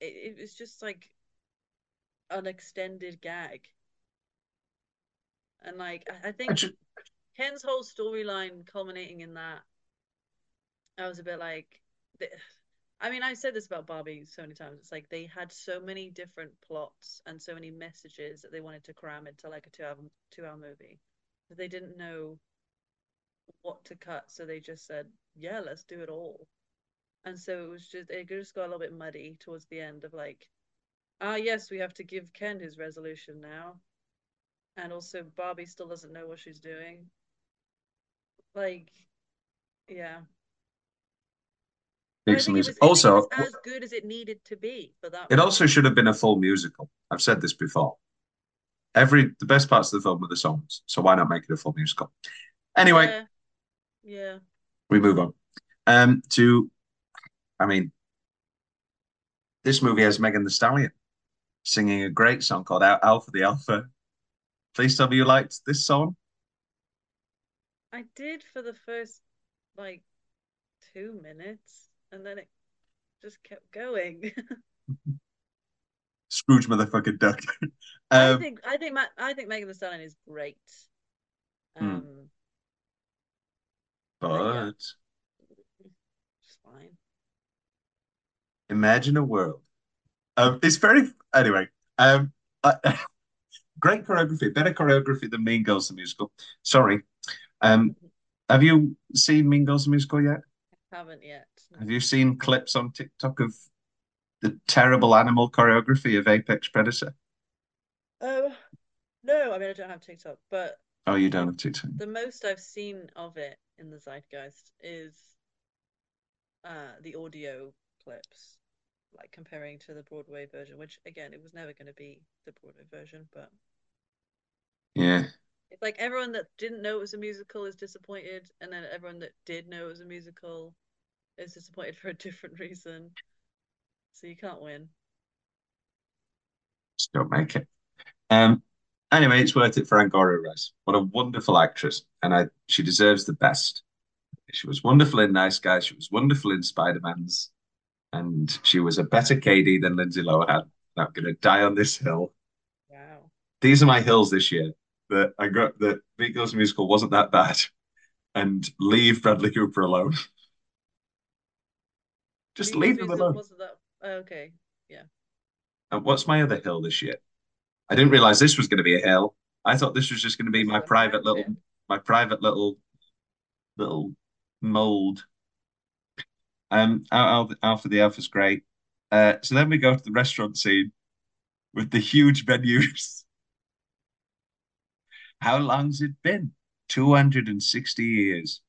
it, it was just like an extended gag. And like I I think I ju- Ken's whole storyline culminating in that, I was a bit like, I mean, I've said this about Barbie so many times. It's like they had so many different plots and so many messages that they wanted to cram into like a two-hour two-hour movie that they didn't know what to cut, so they just said, "Yeah, let's do it all." And so it was just it just got a little bit muddy towards the end of like, ah, yes, we have to give Ken his resolution now, and also Barbie still doesn't know what she's doing. Like, yeah. But some it music. was, Also, was as good as it needed to be for that. it one. also should have been a full musical. I've said this before. Every the best parts of the film were the songs, so why not make it a full musical? Anyway, Yeah. Yeah. we move on. Um, to, I mean, this movie has Megan Thee Stallion singing a great song called Al- Alpha the Alpha. Please tell me you liked this song. I did for the first like two minutes, and then it just kept going. Scrooge motherfucking duck. I um, think I think Ma- I think Megan Thee Stallion is great. Hmm. Um, But It's fine. imagine a world. Um, it's very anyway. Um, great choreography, better choreography than Mean Girls the musical. Sorry. Um, have you seen Mean Girls the musical yet? Haven't yet. Have you seen clips on TikTok of the terrible animal choreography of Apex Predator? Oh, no, I mean, I don't have TikTok, but Oh, you don't have TikTok. the most I've seen of it in the zeitgeist is uh the audio clips, like comparing to the Broadway version, which again, it was never going to be the Broadway version, but Yeah. it's like everyone that didn't know it was a musical is disappointed, and then everyone that did know it was a musical is disappointed for a different reason. So you can't win. Just don't make it. Um, anyway, it's worth it for Angourie Rice. What a wonderful actress, and I she deserves the best. She was wonderful in Nice Guys. She was wonderful in Spider Man's, and she was a better Cady than Lindsay Lohan. I'm going to die on this hill. Wow. These are my hills this year. That I got that Mean Girls musical wasn't that bad, and leave Bradley Cooper alone. Just leave them alone. wasn't that oh, okay. Yeah. And what's my other hill this year? I didn't realize this was going to be a hill. I thought this was just going to be my private little, my private little, little mold. Um, Al- Al- Alpha the Alpha's great. Uh, so then we go to the restaurant scene with the huge menus. How long's it been? 260 years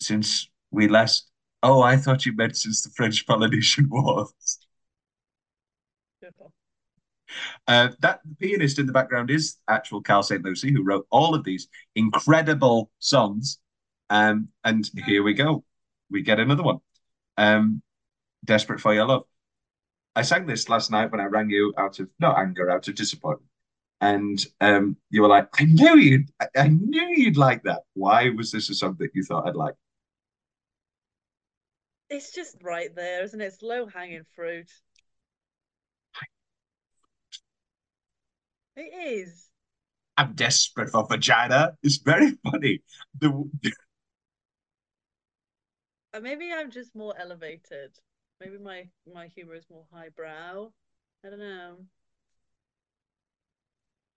since we last. Oh, I thought you meant since the French Polynesian Wars. Uh, that pianist in the background is actual Karl St. Lucy, who wrote all of these incredible songs. Um, and here we go. We get another one. Um, Desperate for Your Love. I sang this last night when I rang you out of not anger, out of disappointment. And um, you were like, I knew you'd I, I knew you'd like that. Why was this a song that you thought I'd like? It's just right there, isn't it? It's low hanging fruit. It is. I'm desperate for vagina. It's very funny. The Uh, maybe I'm just more elevated. Maybe my my humor is more highbrow. I don't know.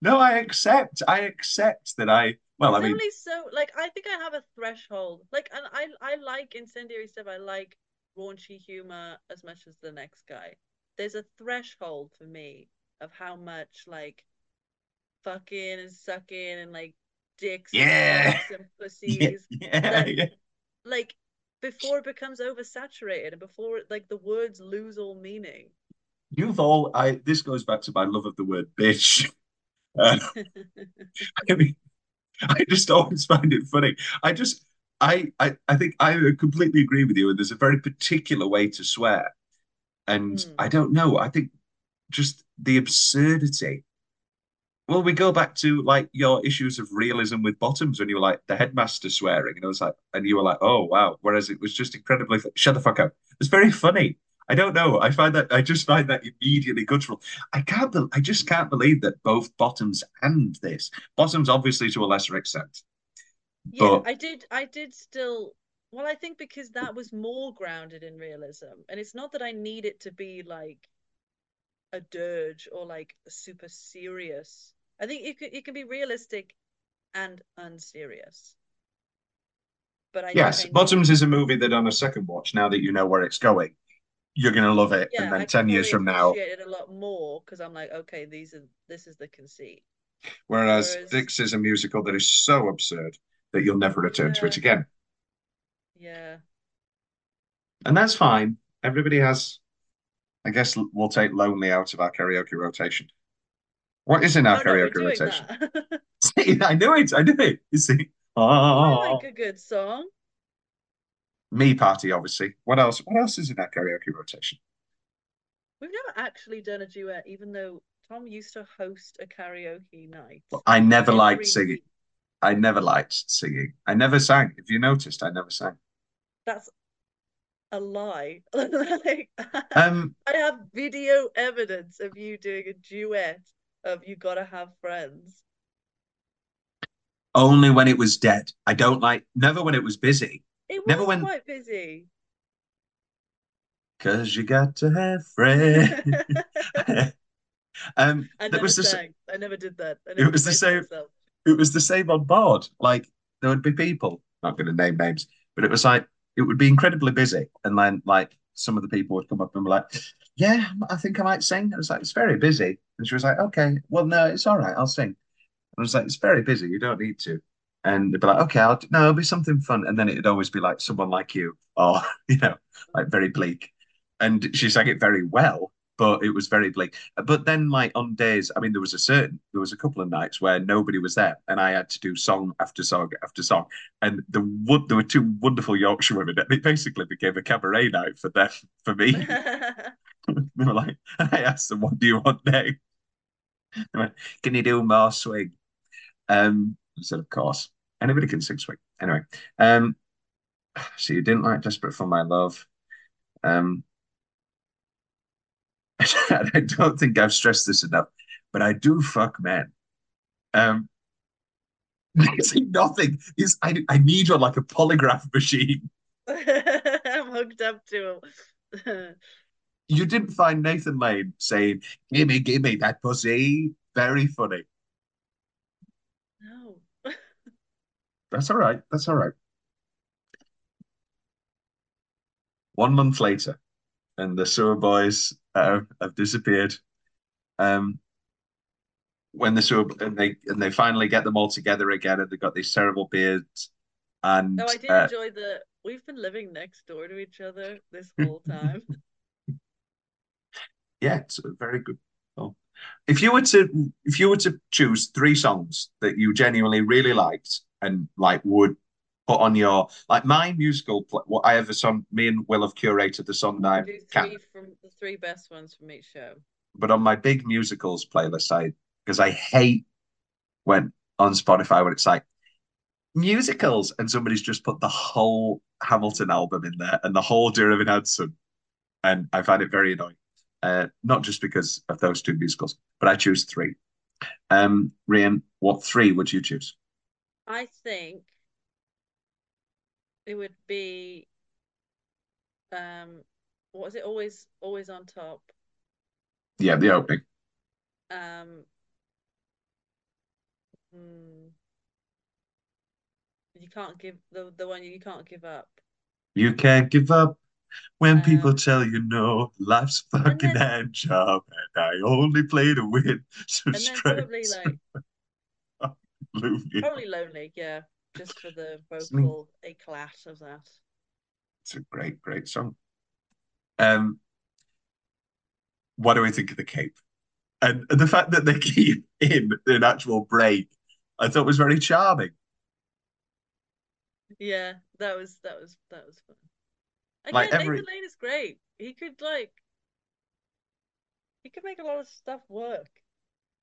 No, I accept. I accept that I well, I It's mean only so like I think I have a threshold. Like and I I like incendiary stuff. I like raunchy humor as much as the next guy. There's a threshold for me of how much like fucking and sucking and like dicks Yeah. and and yeah, pussies yeah, that- yeah. like before it becomes oversaturated and before like the words lose all meaning. You've all I this goes back to my love of the word bitch. Uh, I mean, I just always find it funny. I just I, I I think I completely agree with you, and there's a very particular way to swear. And Hmm. I don't know, I think just the absurdity. Well, we go back to like your issues of realism with bottoms when you were like the headmaster swearing, and I was like, and you were like, oh wow. Whereas it was just incredibly shut the fuck up. It's very funny. I don't know. I find that I just find that immediately guttural. I can't. Be, I just can't believe that both bottoms and this bottoms, obviously to a lesser extent. Yeah, But- I did I did still well, I think because that was more grounded in realism. And it's not that I need it to be like a dirge or like super serious. I think it could it can be realistic and unserious. But I Yes, Bottoms is a movie that on a second watch, now that you know where it's going, you're gonna love it. yeah, and then I ten years from now, it a lot more because I'm like, okay, these are this is the conceit. whereas Whereas- Dicks is a musical that is so absurd that you'll never return to it again. Yeah. And that's fine. Everybody has, I guess we'll take Lonely out of our karaoke rotation. What is in our Oh, no, karaoke doing rotation? See, I knew it. I knew it. You see, I oh, like a good song. Me party, obviously. What else? What else is in that karaoke rotation? We've never actually done a duet, even though Tom used to host a karaoke night. I never liked singing. I never liked singing. I never sang. If you noticed, I never sang. That's a lie. like, Um, I have video evidence of you doing a duet of "You Gotta Have Friends." Only when it was dead. I don't like never when it was busy. It was Never when- quite busy. Cause you got to have friends. um, I that never was the, I never did that. I It was the same- myself. it was the same on board. Like there would be people, not going to name names, but it was like it would be incredibly busy, and then like some of the people would come up and be like, "Yeah, I think I might sing." I was like, "It's very busy," and she was like, "Okay, well, no, it's all right, I'll sing." And I was like, "It's very busy, you don't need to." And they'd be like, "Okay, I'll no, it'll be something fun," and then it'd always be like someone like you, or you know, like very bleak. And she sang it very well, but it was very bleak. But then, like on days, I mean, there was a certain, there was a couple of nights where nobody was there, and I had to do song after song after song. And the wood, there were two wonderful Yorkshire women, and it basically became a cabaret night for them, for me. they were like, and I asked them, "What do you want next?" They went, "Can you do more swing?" Um, I said, "Of course, anybody can sing swing." Anyway, um, so you didn't like "Desperate for My Love." Um, I don't think I've stressed this enough, but I do fuck men. Um, nothing is. I I need one like a polygraph machine. I'm hooked up to him. You didn't find Nathan Lane saying, "Gimme, gimme that pussy." Very funny. no. That's all right. That's all right. One month later, and the sewer boys uh, have disappeared. Um, when the sewer and they and they finally get them all together again, and they've got these terrible beards. And No, I did uh, enjoy the. We've been living next door to each other this whole time. yeah, it's a very good. film. If you were to if you were to choose three songs that you genuinely really liked and like would put on your like my musical pl- what I have a song me and Will have curated the song night do three from the three best ones from each show. but on my big musicals playlist I because I hate when on Spotify when it's like musicals and somebody's just put the whole Hamilton album in there and the whole Dear Evan Hansen and I find it very annoying. Uh, not just because of those two musicals but I choose three. Um Rhian what three would you choose I think it would be um what was it? Always always on top. Yeah the opening. Um hmm, you can't give the the one you can't give up. You can't give up when Um, people tell you no. Life's fucking then- hand job, and I only play to win. So and then probably like Looney. probably lonely yeah just for the vocal eclat of that It's a great, great song. Um, what do we think of the Cape? And, and the fact that they keep in an actual break, I thought was very charming. yeah that was that was that was fun again Like every- Nathan Lane is great he could like he could make a lot of stuff work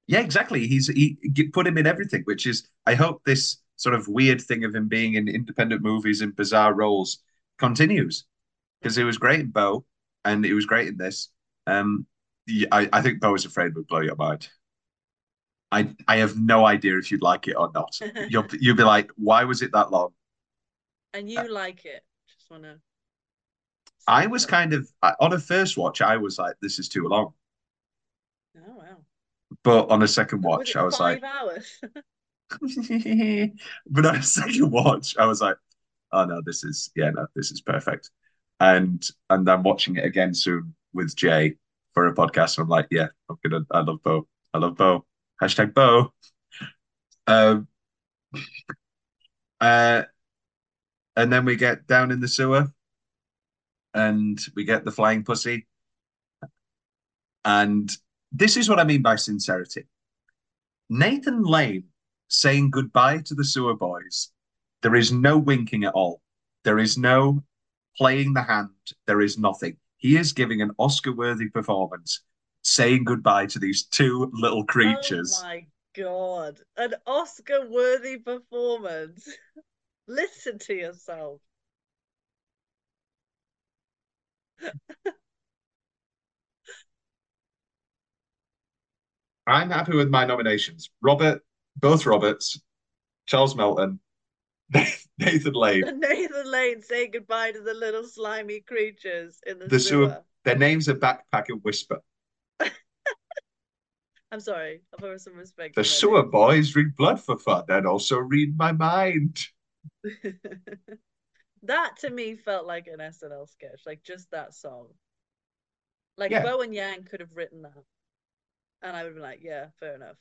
Yeah, exactly. He's he put him in everything, which is I hope this sort of weird thing of him being in independent movies in bizarre roles continues because he was great in Beau and he was great in this. Um, I I think Beau is Afraid would blow your mind. I I have no idea if you'd like it or not. You'll you'll be like, why was it that long? and you like it just want to I was kind of on a first watch, I was like, this is too long. oh wow But on a second watch, it I was like, five hours but on a second watch, I was like, oh no, this is yeah, no, this is perfect. And and I'm watching it again soon with Jay for a podcast. And I'm like, yeah, I'm gonna I love Beau. I love Beau. Hashtag Beau. Um uh and then we get down in the sewer and we get the flying pussy. And this is what I mean by sincerity. Nathan Lane saying goodbye to the sewer boys. There is no winking at all. There is no playing the hand. There is nothing. He is giving an Oscar worthy performance, saying goodbye to these two little creatures. Oh my god. An Oscar worthy performance. Listen to yourself. I'm happy with my nominations. Robert, both Roberts, Charles Melton, Nathan Lane. Nathan Lane saying goodbye to the little slimy creatures in the, The sewer. sewer. Their names are Backpack and Whisper. I'm sorry. I've always some respect. The sewer boys drink blood for fun and also read my mind. that to me felt like an SNL sketch, like just that song. Like Yeah. Bowen Yang could have written that, and I would be like, yeah, fair enough.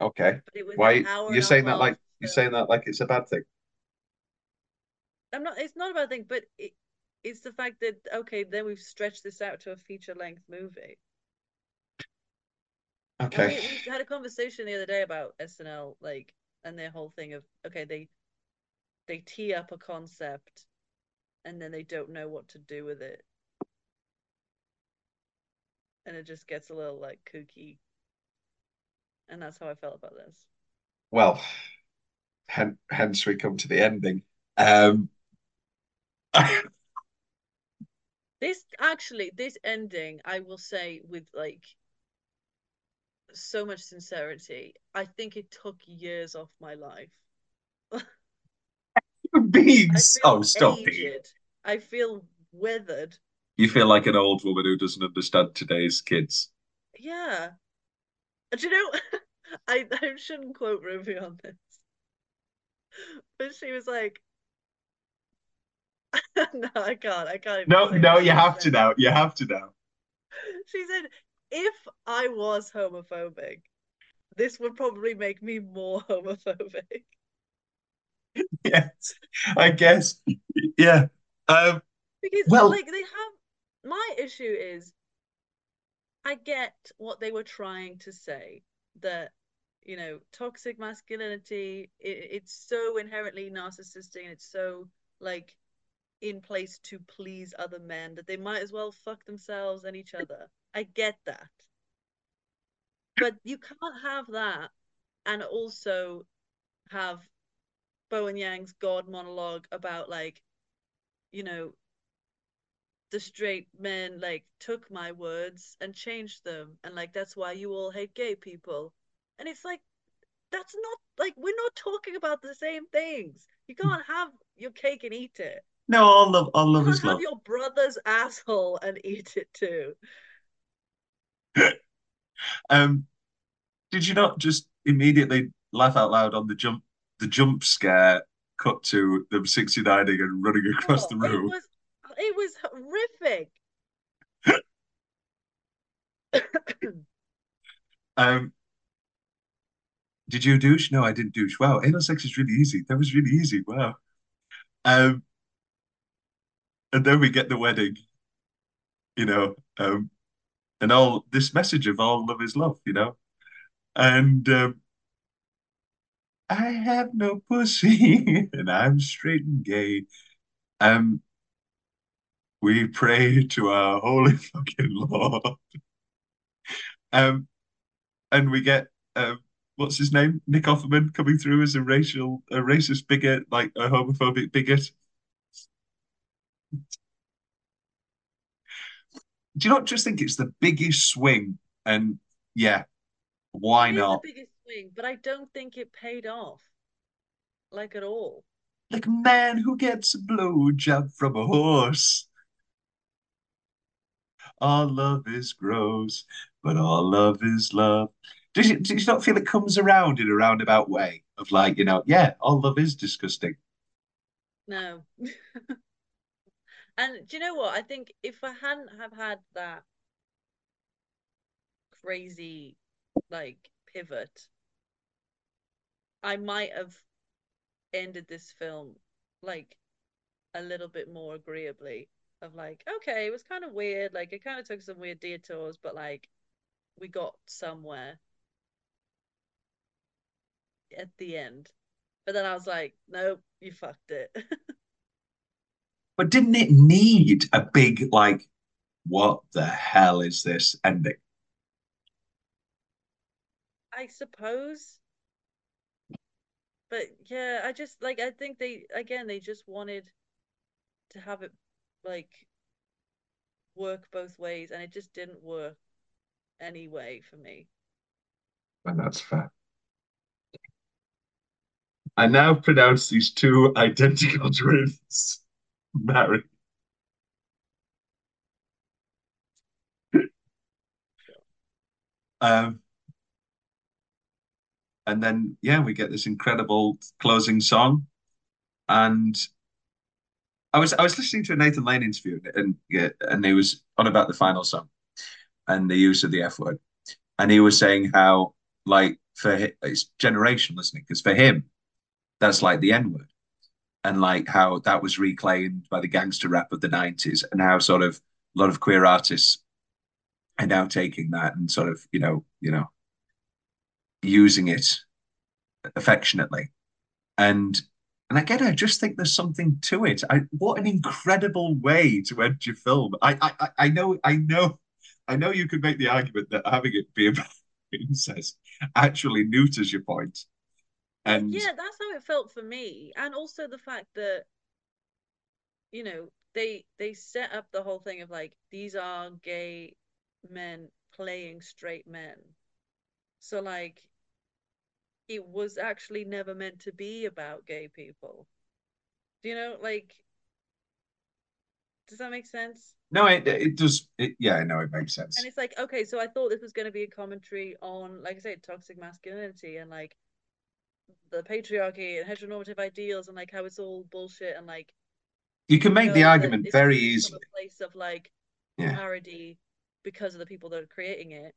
Okay. But it was Why you're saying that like you're saying that like it's a bad thing? I'm not. It's not about thing, but it, it's the fact that okay, then we've stretched this out to a feature length movie. And we, Okay. we had a conversation the other day about SNL, like, and their whole thing of okay, they they tee up a concept, and then they don't know what to do with it, and it just gets a little like kooky. And that's how I felt about this. Well, hen- hence we come to the ending. Um, This actually, this ending, I will say with like so much sincerity, I think it took years off my life. I beings. Oh, stop it. I feel withered. You feel like an old woman who doesn't understand today's kids. Yeah. Do you know? I I shouldn't quote Ruby on this, but she was like, "No, I can't. I can't." No, no, you she have to said." now. You have to now. She said, "If I was homophobic, this would probably make me more homophobic." Yes, I guess. Yeah. Um, Because Well- like they have my issue is I get what they were trying to say that you know toxic masculinity it, it's so inherently narcissistic and it's so like in place to please other men that they might as well fuck themselves and each other. I get that. But you can't have that and also have Bowen Yang's God monologue about like, you know, the straight men like took my words and changed them and like that's why you all hate gay people. And it's like that's not like we're not talking about the same things. You can't have your cake and eat it. no, all love, all You love can't is have love. your brother's asshole and eat it too. Um, did you not just immediately laugh out loud on the jump, the jump scare cut to them 69ing and running across the Oh, It room? was it was horrific. Um, did you douche? No, I didn't douche. Wow, anal sex is really easy. That was really easy. Wow. Um, and then we get the wedding, you know, um, and all this message of all love is love, you know, and um, I have no pussy and I'm straight and gay. Um, we pray to our holy fucking Lord. Um, and we get um, what's his name? Nick Offerman coming through as a racial, a racist bigot, like a homophobic bigot. Do you not just think it's the biggest swing? And yeah, why not? the biggest swing, but I don't think it paid off. Like at all. Like a man who gets a blowjob from a horse. All love is gross, but all love is love. Does you, do you not feel it comes around in a roundabout way of like, you know, yeah, all love is disgusting. No. And do you know what? I think if I hadn't have had that crazy like pivot, I might have ended this film like a little bit more agreeably of like, okay, it was kind of weird, like it kind of took some weird detours, but like we got somewhere at the end. But then I was like, nope, you fucked it. But didn't it need a big, like, what the hell is this ending? I suppose. But yeah, I just like I think they again they just wanted to have it like work both ways and it just didn't work anyway for me. And that's fair. I now pronounce these two identical twins married. Um, and then yeah, we get this incredible closing song, and I was I was listening to a Nathan Lane interview, and yeah, and he was on about the final song, and the use of the F word, and he was saying how like for his, it's generational, isn't it? Because for him, that's like the N word, and like how that was reclaimed by the gangster rap of the '90s, and how sort of a lot of queer artists are now taking that and sort of you know you know using it affectionately, and and again, I just think there's something to it. I what an incredible way to end your film. I I I know I know I know you could make the argument that having it be about incest actually neuters your point. And yeah, that's how it felt for me, and also the fact that you know they they set up the whole thing of like these are gay men playing straight men, so like it was actually never meant to be about gay people. Do you know like? Does that make sense? no, it it does. It, yeah, no, it makes sense. And it's like, okay, so I thought this was going to be a commentary on, like I said, toxic masculinity and like the patriarchy and heteronormative ideals and like how it's all bullshit and like You can make know the argument very easily. a place of like Yeah. parody because of the people that are creating it.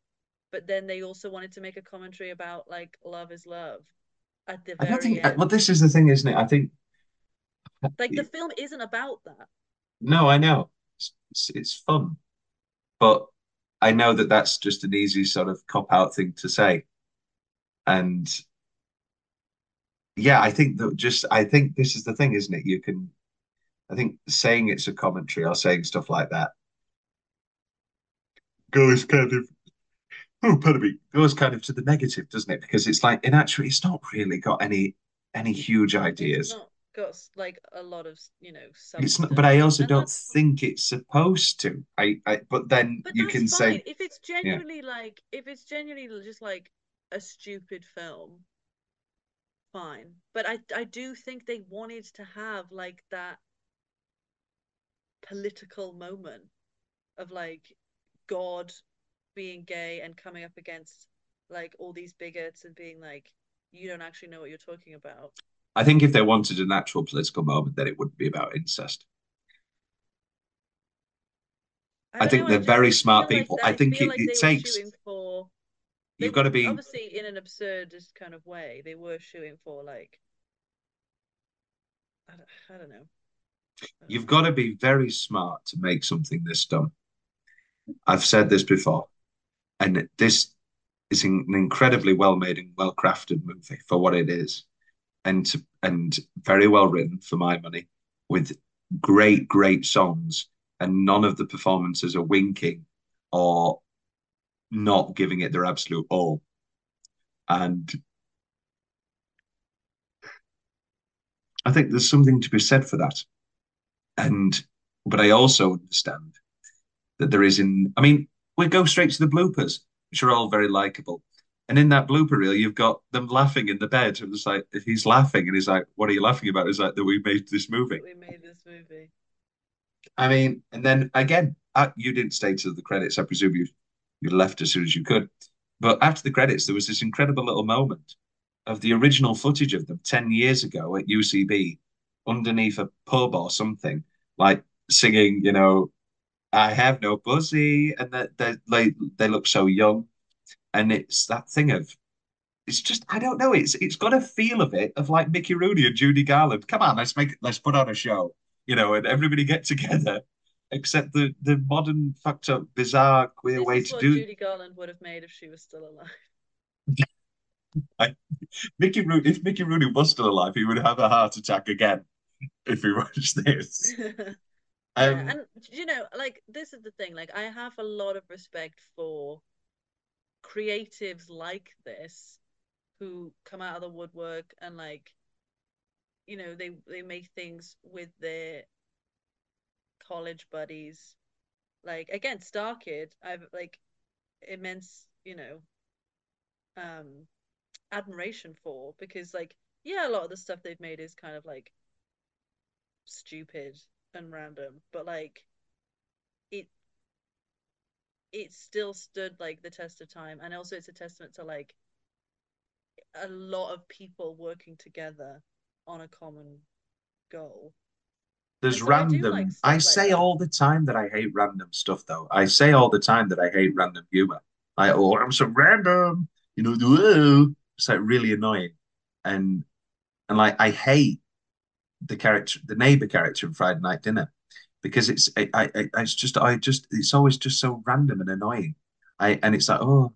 But then they also wanted to make a commentary about like love is love at the I very don't think. end. Well, this is the thing, isn't it? I think Like the film isn't about that. no, I know it's, it's, it's fun, but I know that that's just an easy sort of cop out thing to say, and yeah, I think that just I think this is the thing, isn't it? You can, I think saying it's a commentary or saying stuff like that goes kind of oh, pardon me, goes kind of to the negative, doesn't it? Because it's like in actually, it's not really got any any huge ideas. It's not got like a lot of you know. It's not, but I also And don't that's- think it's supposed to. I, I, but then But you can fine. say, if it's genuinely like if it's genuinely just like a stupid film, fine. But I I do think they wanted to have like that political moment of like God being gay and coming up against like all these bigots and being like you don't actually know what you're talking about. I think if they wanted an actual political moment, then it wouldn't be about incest. I don't think know, they're just very smart people. that- I think it- like it takes- for You've got to be, obviously in an absurdist kind of way. They were shooting for like I don't, I don't know. you've got to be very smart to make something this dumb. I've said this before, and this is an incredibly well made and well crafted movie for what it is, and and very well written for my money, with great great songs, and none of the performances are winking or not giving it their absolute all, and I think there's something to be said for that, and but I also understand that there is in. I mean, we go straight to the bloopers, which are all very likable. And in that blooper reel, you've got them laughing in the bed. It was like if he's laughing and he's like, "What are you laughing about?" It's like that we made this movie. We made this movie. I mean, and then again, uh, you didn't stay to the credits. I presume you you left as soon as you could. But after the credits, there was this incredible little moment of the original footage of them ten years ago at UCB, underneath a pub or something, like singing, you know, "I have no pussy," and that they, they they look so young, and it's that thing of. It's just I don't know. It's it's got a feel of it of like Mickey Rooney and Judy Garland. Come on, let's make let's put on a show, you know, and everybody get together. Except the the modern fucked up bizarre queer This way to do Judy Garland would have made if she was still alive. Mickey Rooney. If Mickey Rooney was still alive, he would have a heart attack again if he watched this. yeah, Um, and you know, like this is the thing. Like I have a lot of respect for creatives like this who come out of the woodwork and like you know they they make things with their college buddies like again StarKid i've like immense you know um admiration for because like yeah, a lot of the stuff they've made is kind of like stupid and random, but like it it still stood like the test of time, and also it's a testament to like a lot of people working together on a common goal. There's I random. like I say all the time that I hate random stuff, though. I say all the time that I hate random humor. Like, oh, I'm so random, you know. It's like really annoying. And and like I hate the character, the neighbor character in Friday Night Dinner, because it's I, I it's just I just it's always just so random and annoying. I and it's like, oh,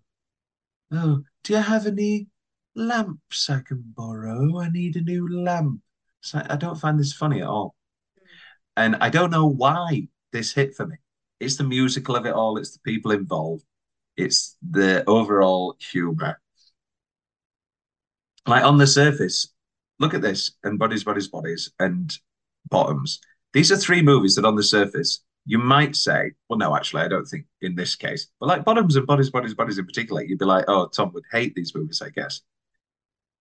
oh, do you have any lamps I can borrow? I need a new lamp. It's like I don't find this funny at all. And I don't know why this hit for me. It's the musical of it all, it's the people involved, it's the overall humor. Like on the surface, look at this and Bodies, Bodies, Bodies and Bottoms. These are three movies that on the surface you might say, well, no, actually, I don't think in this case, but like Bottoms and Bodies, Bodies, Bodies in particular, you'd be like, oh, Tom would hate these movies, I guess.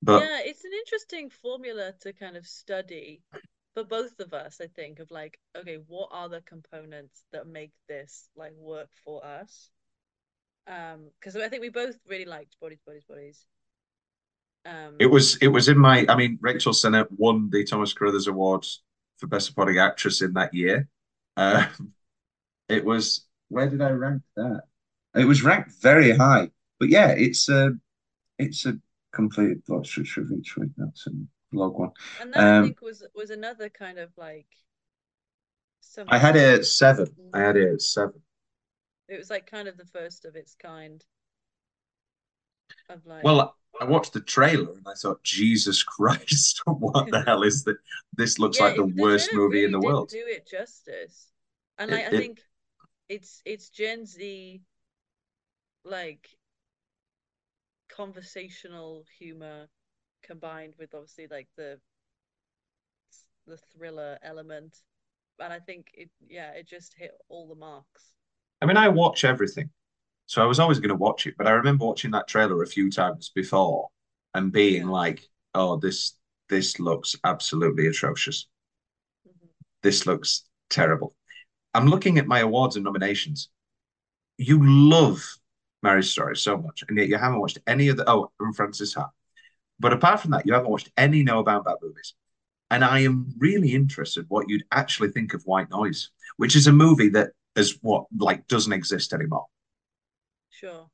But yeah, it's an interesting formula to kind of study for both of us, I think, of like, okay, what are the components that make this like work for us? Um, because I think we both really liked Bodies, Bodies, Bodies. Um, It was it was in my I mean Rachel Sennott won the Thomas Carruthers Awards for Best Supporting Actress in that year. Uh, it was where did I rank that? It was ranked very high. But yeah, it's a it's a completed plot structure of each week. That's a log one. and that I Um, think was was another kind of like I had it at seven. I had it at seven. it was like kind of the first of its kind of like Well, I watched the trailer and I thought, Jesus Christ, what the hell is this? This looks Yeah, like the worst trailer movie in the world. Do it justice, and It- like I think it's it's Gen Z, like conversational humor combined with obviously like the the thriller element, and I think it yeah it just hit all the marks. I mean, I watch everything. So I was always going to watch it, but I remember watching that trailer a few times before and being like, "Oh, this this looks absolutely atrocious. Mhm. This looks terrible." I'm looking at my awards and nominations. You love Marriage Story so much, and yet you haven't watched any of the oh, and Frances Ha. But apart from that, you haven't watched any Noah Baumbach movies. And I am really interested what you'd actually think of White Noise, which is a movie that is what like doesn't exist anymore Sure,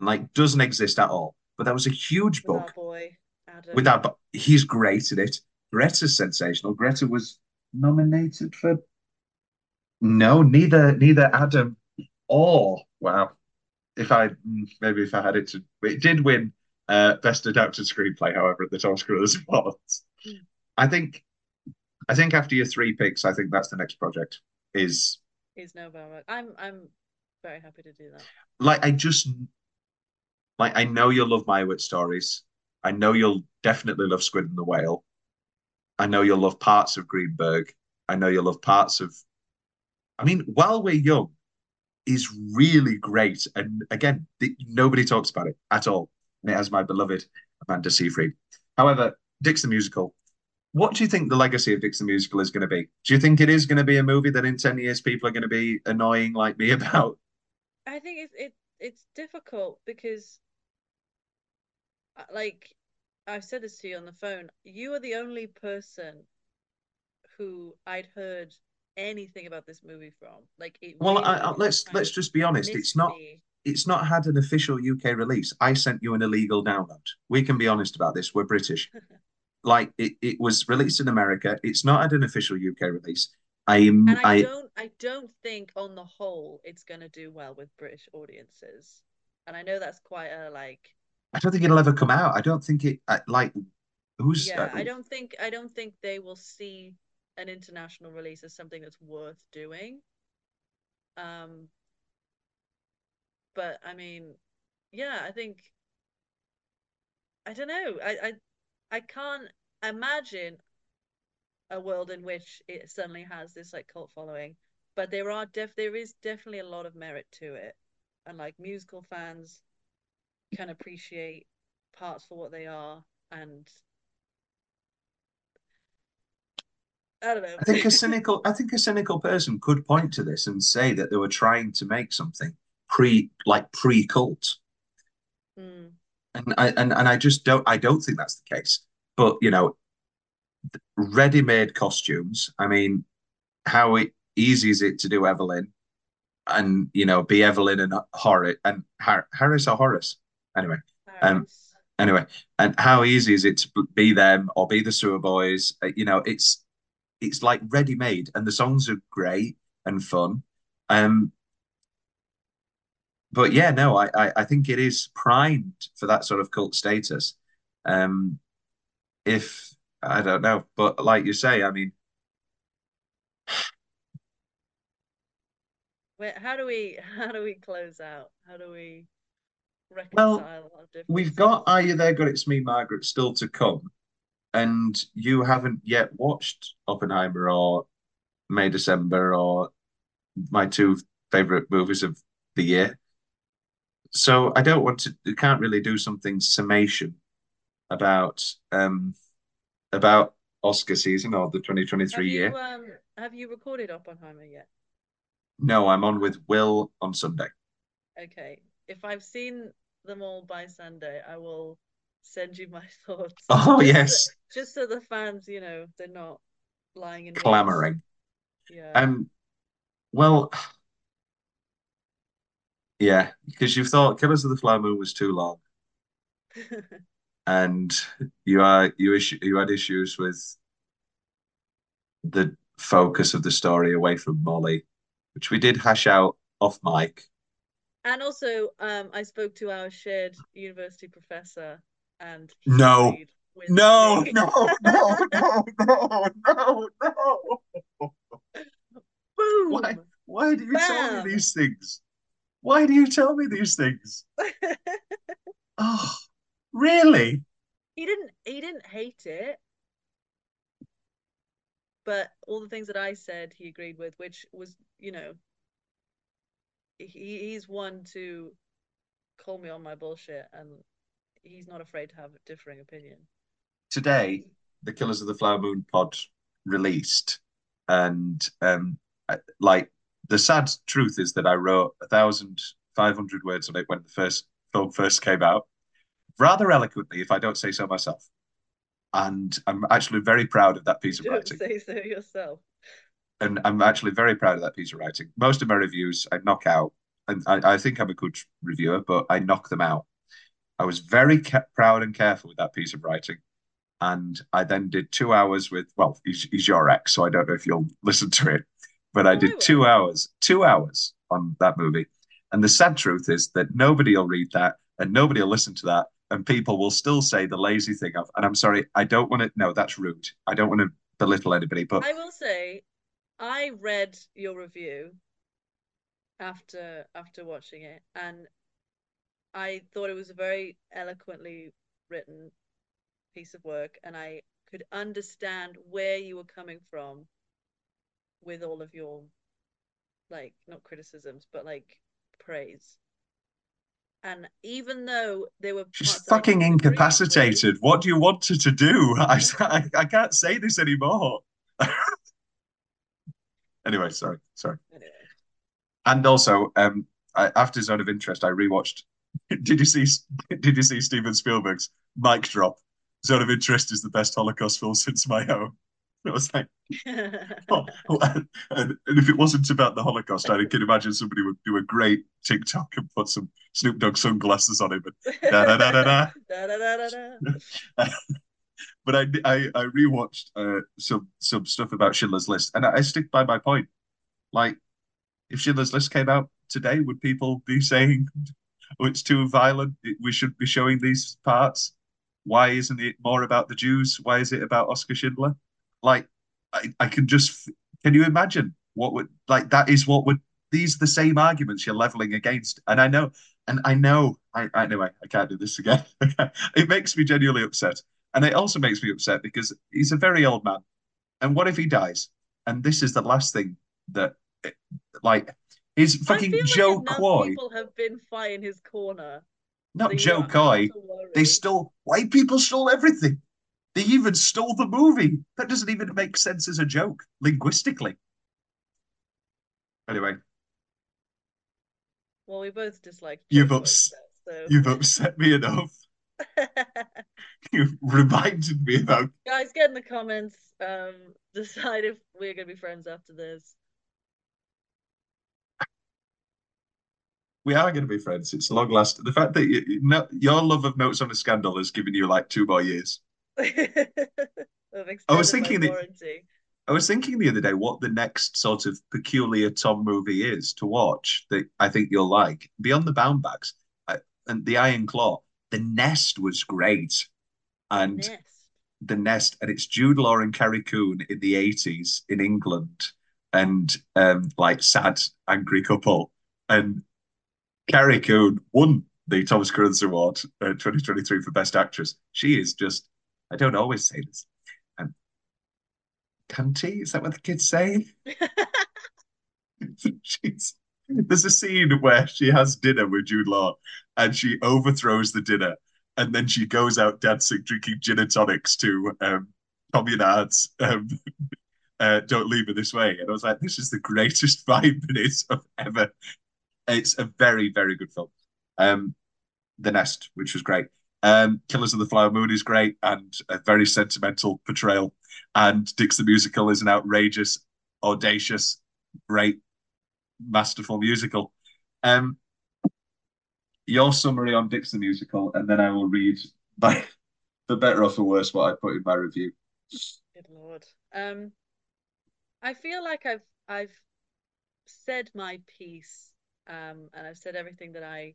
like doesn't exist at all. But that was a huge with book boy Adam. with that. But he's great in it. Greta's sensational. Greta was nominated for no, neither neither Adam or wow. If I maybe if I had it to, it did win uh, best adapted screenplay. However, at the Tom Cruise Awards, Hmm. I think I think after your three picks, I think that's the next project. Is is Noah Baumbach. I'm I'm very happy to do that. like I just like I know you'll love Meyerowitz stories. I know you'll definitely love Squid and the Whale. I know you'll love parts of Greenberg. I know you'll love parts of. I mean, While We're Young is really great, and again, the, nobody talks about it at all. And it has my beloved Amanda Seyfried. However, Dicks the Musical. What do you think the legacy of Dicks the Musical is going to be? Do you think it is going to be a movie that in ten years people are going to be annoying like me about? I think it's it it's difficult because uh, like I've said this to you on the phone, you are the only person who I'd heard anything about this movie from. Like it Well, really I, I, let's let's just be honest. It's not mystery. it's not had an official UK release. I sent you an illegal download. We can be honest about this. We're British. Like it, it was released in America. It's not had an official UK release. I am And I, I don't I don't think on the whole it's gonna do well with British audiences. And I know that's quite a like I don't think it'll ever come out. I don't think it like who's yeah, uh, I don't think I don't think they will see an international release as something that's worth doing. Um, but I mean, yeah, I think I don't know. I I I can't imagine a world in which it suddenly has this like cult following. But there are def there is definitely a lot of merit to it, and like musical fans can appreciate parts for what they are and I don't know. I think a cynical I think a cynical person could point to this and say that they were trying to make something pre like pre-cult. Mm. And I and, and I just don't I don't think that's the case. But you know, ready-made costumes, I mean, how easy is it to do Evelyn and you know be Evelyn and Horace and Har- Harris or Horace? Anyway. Um anyway, and how easy is it to be them or be the Sewer Boys? Uh, You know, it's it's like ready made, and the songs are great and fun. Um, but yeah, no, I, I I think it is primed for that sort of cult status. Um, if I don't know, but like you say, I mean, Wait, how do we how do we close out? How do we Well, reconcile differences? we've got Are You There, God It's Me, Margaret still to come, and you haven't yet watched Oppenheimer or May December or my two favorite movies of the year. So I don't want to. You can't really do something summation about um about Oscar season or the Have 2023 you year. um have you recorded Oppenheimer yet? No, I'm on with Will on Sunday. Okay. If I've seen them all by Sunday, I will send you my thoughts. Oh Just so- yes, just so the fans, you know, they're not lying in clamoring. Yeah. Um, well, yeah, because you thought Killers of the Flower Moon was too long, and you are you issue you had issues with the focus of the story away from Molly, which we did hash out off mic. And also, um, I spoke to our shared university professor, and No. No, no, no, no, no, no, no. Boom. Why? Why do you tell me these things? Why do you tell me these things? Oh, really? he didn't. He didn't hate it, but all the things that I said, he agreed with, which was, you know, he he's one to call me on my bullshit, and he's not afraid to have a differing opinion. Today, the Killers of the Flower Moon pod released, and um, I- like the sad truth is that I wrote a thousand five hundred words on it when the first film first came out, rather eloquently, if I don't say so myself. And I'm actually very proud of that piece of Don't writing. say so yourself. and I'm actually very proud of that piece of writing. Most of my reviews I knock out, and I, I think I'm a good reviewer, but I knock them out. I was very proud and careful with that piece of writing, and I then did two hours with. Well, he's, he's your ex, so I don't know if you'll listen to it, but I did two hours, two hours on that movie. And the sad truth is that nobody will read that, and nobody will listen to that, and people will still say the lazy thing of. And I'm sorry, I don't want to. No, that's rude. I don't want to belittle anybody, but I will say, I read your review after after watching it, and I thought it was a very eloquently written piece of work, and I could understand where you were coming from with all of your like not criticisms, but like praise. And even though they were She's parts that I fucking with- incapacitated. What do you want her to do? I, I, I can't say this anymore. anyway, sorry, sorry. Anyway. And also, um, I, after Zone of Interest, I rewatched. Did you see? Did you see Steven Spielberg's mic drop? Zone of Interest is the best Holocaust film since my own. I was like, oh, and, and if it wasn't about the Holocaust, I can imagine somebody would do a great TikTok and put some Snoop Dogg sunglasses on him and da da da da da. But I I, I rewatched uh, some some stuff about Schindler's List, and I, I stick by my point. Like, if Schindler's List came out today, would people be saying, "Oh, it's too violent. it- We should be showing these parts"? Why isn't it more about the Jews? Why is it about Oscar Schindler? Like, I, I can just can you imagine what would like that is what would these are the same arguments you're leveling against, and I know, and I know, I anyway, I can't do this again. it makes me genuinely upset. And it also makes me upset because he's a very old man. And what if he dies? And this is the last thing that, eh, like, is fucking like Jo Koy, People have been fighting his corner. not so Jo Koy. They stole, white people stole everything. They even stole the movie. That doesn't even make sense as a joke linguistically. Anyway, Well, we both dislike. You've ups- so- you've upset me enough. You've reminded me about. Guys, get in the comments. Um, decide if we're gonna be friends after this. We are going to be friends. It's long last. The fact that you, you know, your love of Notes on a Scandal has given you like two more years. I was thinking that- warranty. I was thinking the other day what the next sort of peculiar Tom movie is to watch that I think you'll like. Beyond the Bound Bags uh, and The Iron Claw, The Nest was great. And Nest. The Nest, and it's Jude Law and Carrie Coon in the 80s in England and um, like sad, angry couple. And Carrie Coon won the Thomas Cruise Award uh, 2023 for Best Actress. She is just, I don't always say this, um, cunty? Is that what the kids say? She's, there's a scene where she has dinner with Jude Law and she overthrows the dinner and then she goes out dancing, drinking gin and tonics to um, Communards. Um, uh, Don't Leave Me This Way. And I was like, this is the greatest five minutes of ever. It's a very, very good film. Um, The Nest, which was great. Um, Killers of the Flower Moon is great and a very sentimental portrayal. And Dicks the Musical is an outrageous, audacious, great, masterful musical. Um, your summary on Dicks the Musical, and then I will read my, for better or for worse, what I put in my review. Good lord. Um, I feel like I've I've said my piece, um, and I've said everything that I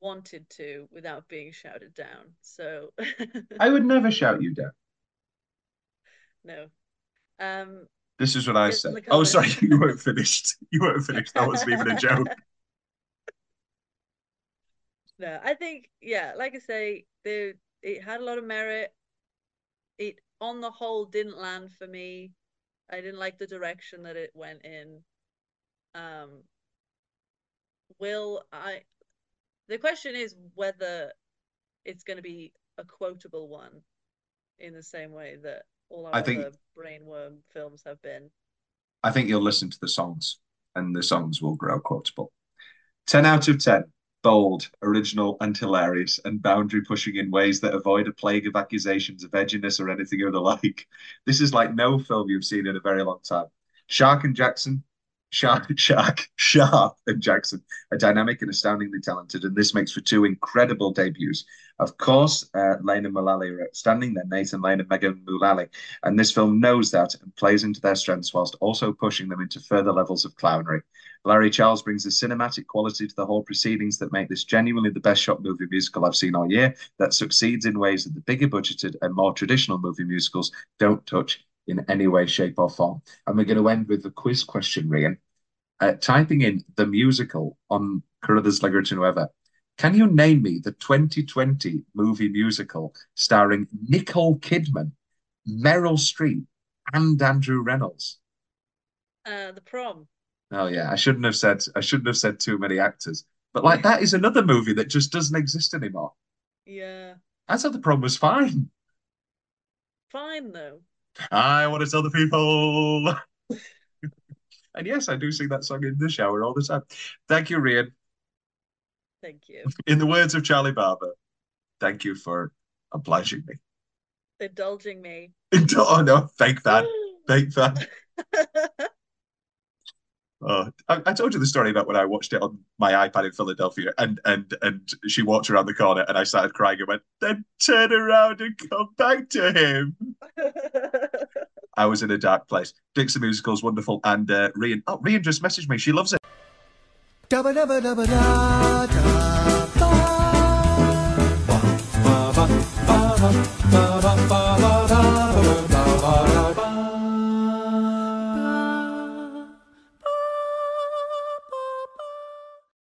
wanted to without being shouted down. So I would never shout you down. no. Um, This is what I said. Oh, sorry, you weren't finished. You weren't finished. That wasn't even a joke. no, I think yeah, like I say, the it had a lot of merit. It on the whole didn't land for me. I didn't like the direction that it went in. Um, will I? The question is whether it's going to be a quotable one, in the same way that all our I think- other brainworm films have been. I think you'll listen to the songs, and the songs will grow quotable. 10 out of 10. Bold, original, and hilarious, and boundary pushing in ways that avoid a plague of accusations of edginess or anything of the like. This is like no film you've seen in a very long time. Sharp and Jackson, Shark, Shark, Sharp and Jackson are dynamic and astoundingly talented, and this makes for two incredible debuts. Of course, uh, Lane and Mullally are outstanding. Then Nathan Lane and Megan Mullally, and this film knows that and plays into their strengths whilst also pushing them into further levels of clownery. Larry Charles brings a cinematic quality to the whole proceedings that make this genuinely the best shot movie musical I've seen all year, that succeeds in ways that the bigger budgeted and more traditional movie musicals don't touch in any way, shape, or form. And we're going to end with the quiz question, Rhian. Uh, typing in the musical on Carruthers, Leggetter, whoever, can you name me the 2020 movie musical starring Nicole Kidman, Meryl Streep, and Andrew Rannells? Uh, the prom. Oh yeah, I shouldn't have said I shouldn't have said too many actors. But like that is another movie that just doesn't exist anymore. Yeah, I thought the prom was fine. fine though. I want to tell the people. and yes, I do sing that song in the shower all the time. Thank you, Rhian. Thank you. In the words of Charlie Barber, thank you for obliging me. Indulging me. oh no, fake fan, fake fan. Uh, I, I, told you the story about when I watched it on my iPad in Philadelphia, and and and she walked around the corner, and I started crying and went, "Then turn around and come back to him." I was in a dark place. Dixie Musical's wonderful, and uh, Rhian. Oh, Rhian just messaged me. She loves it.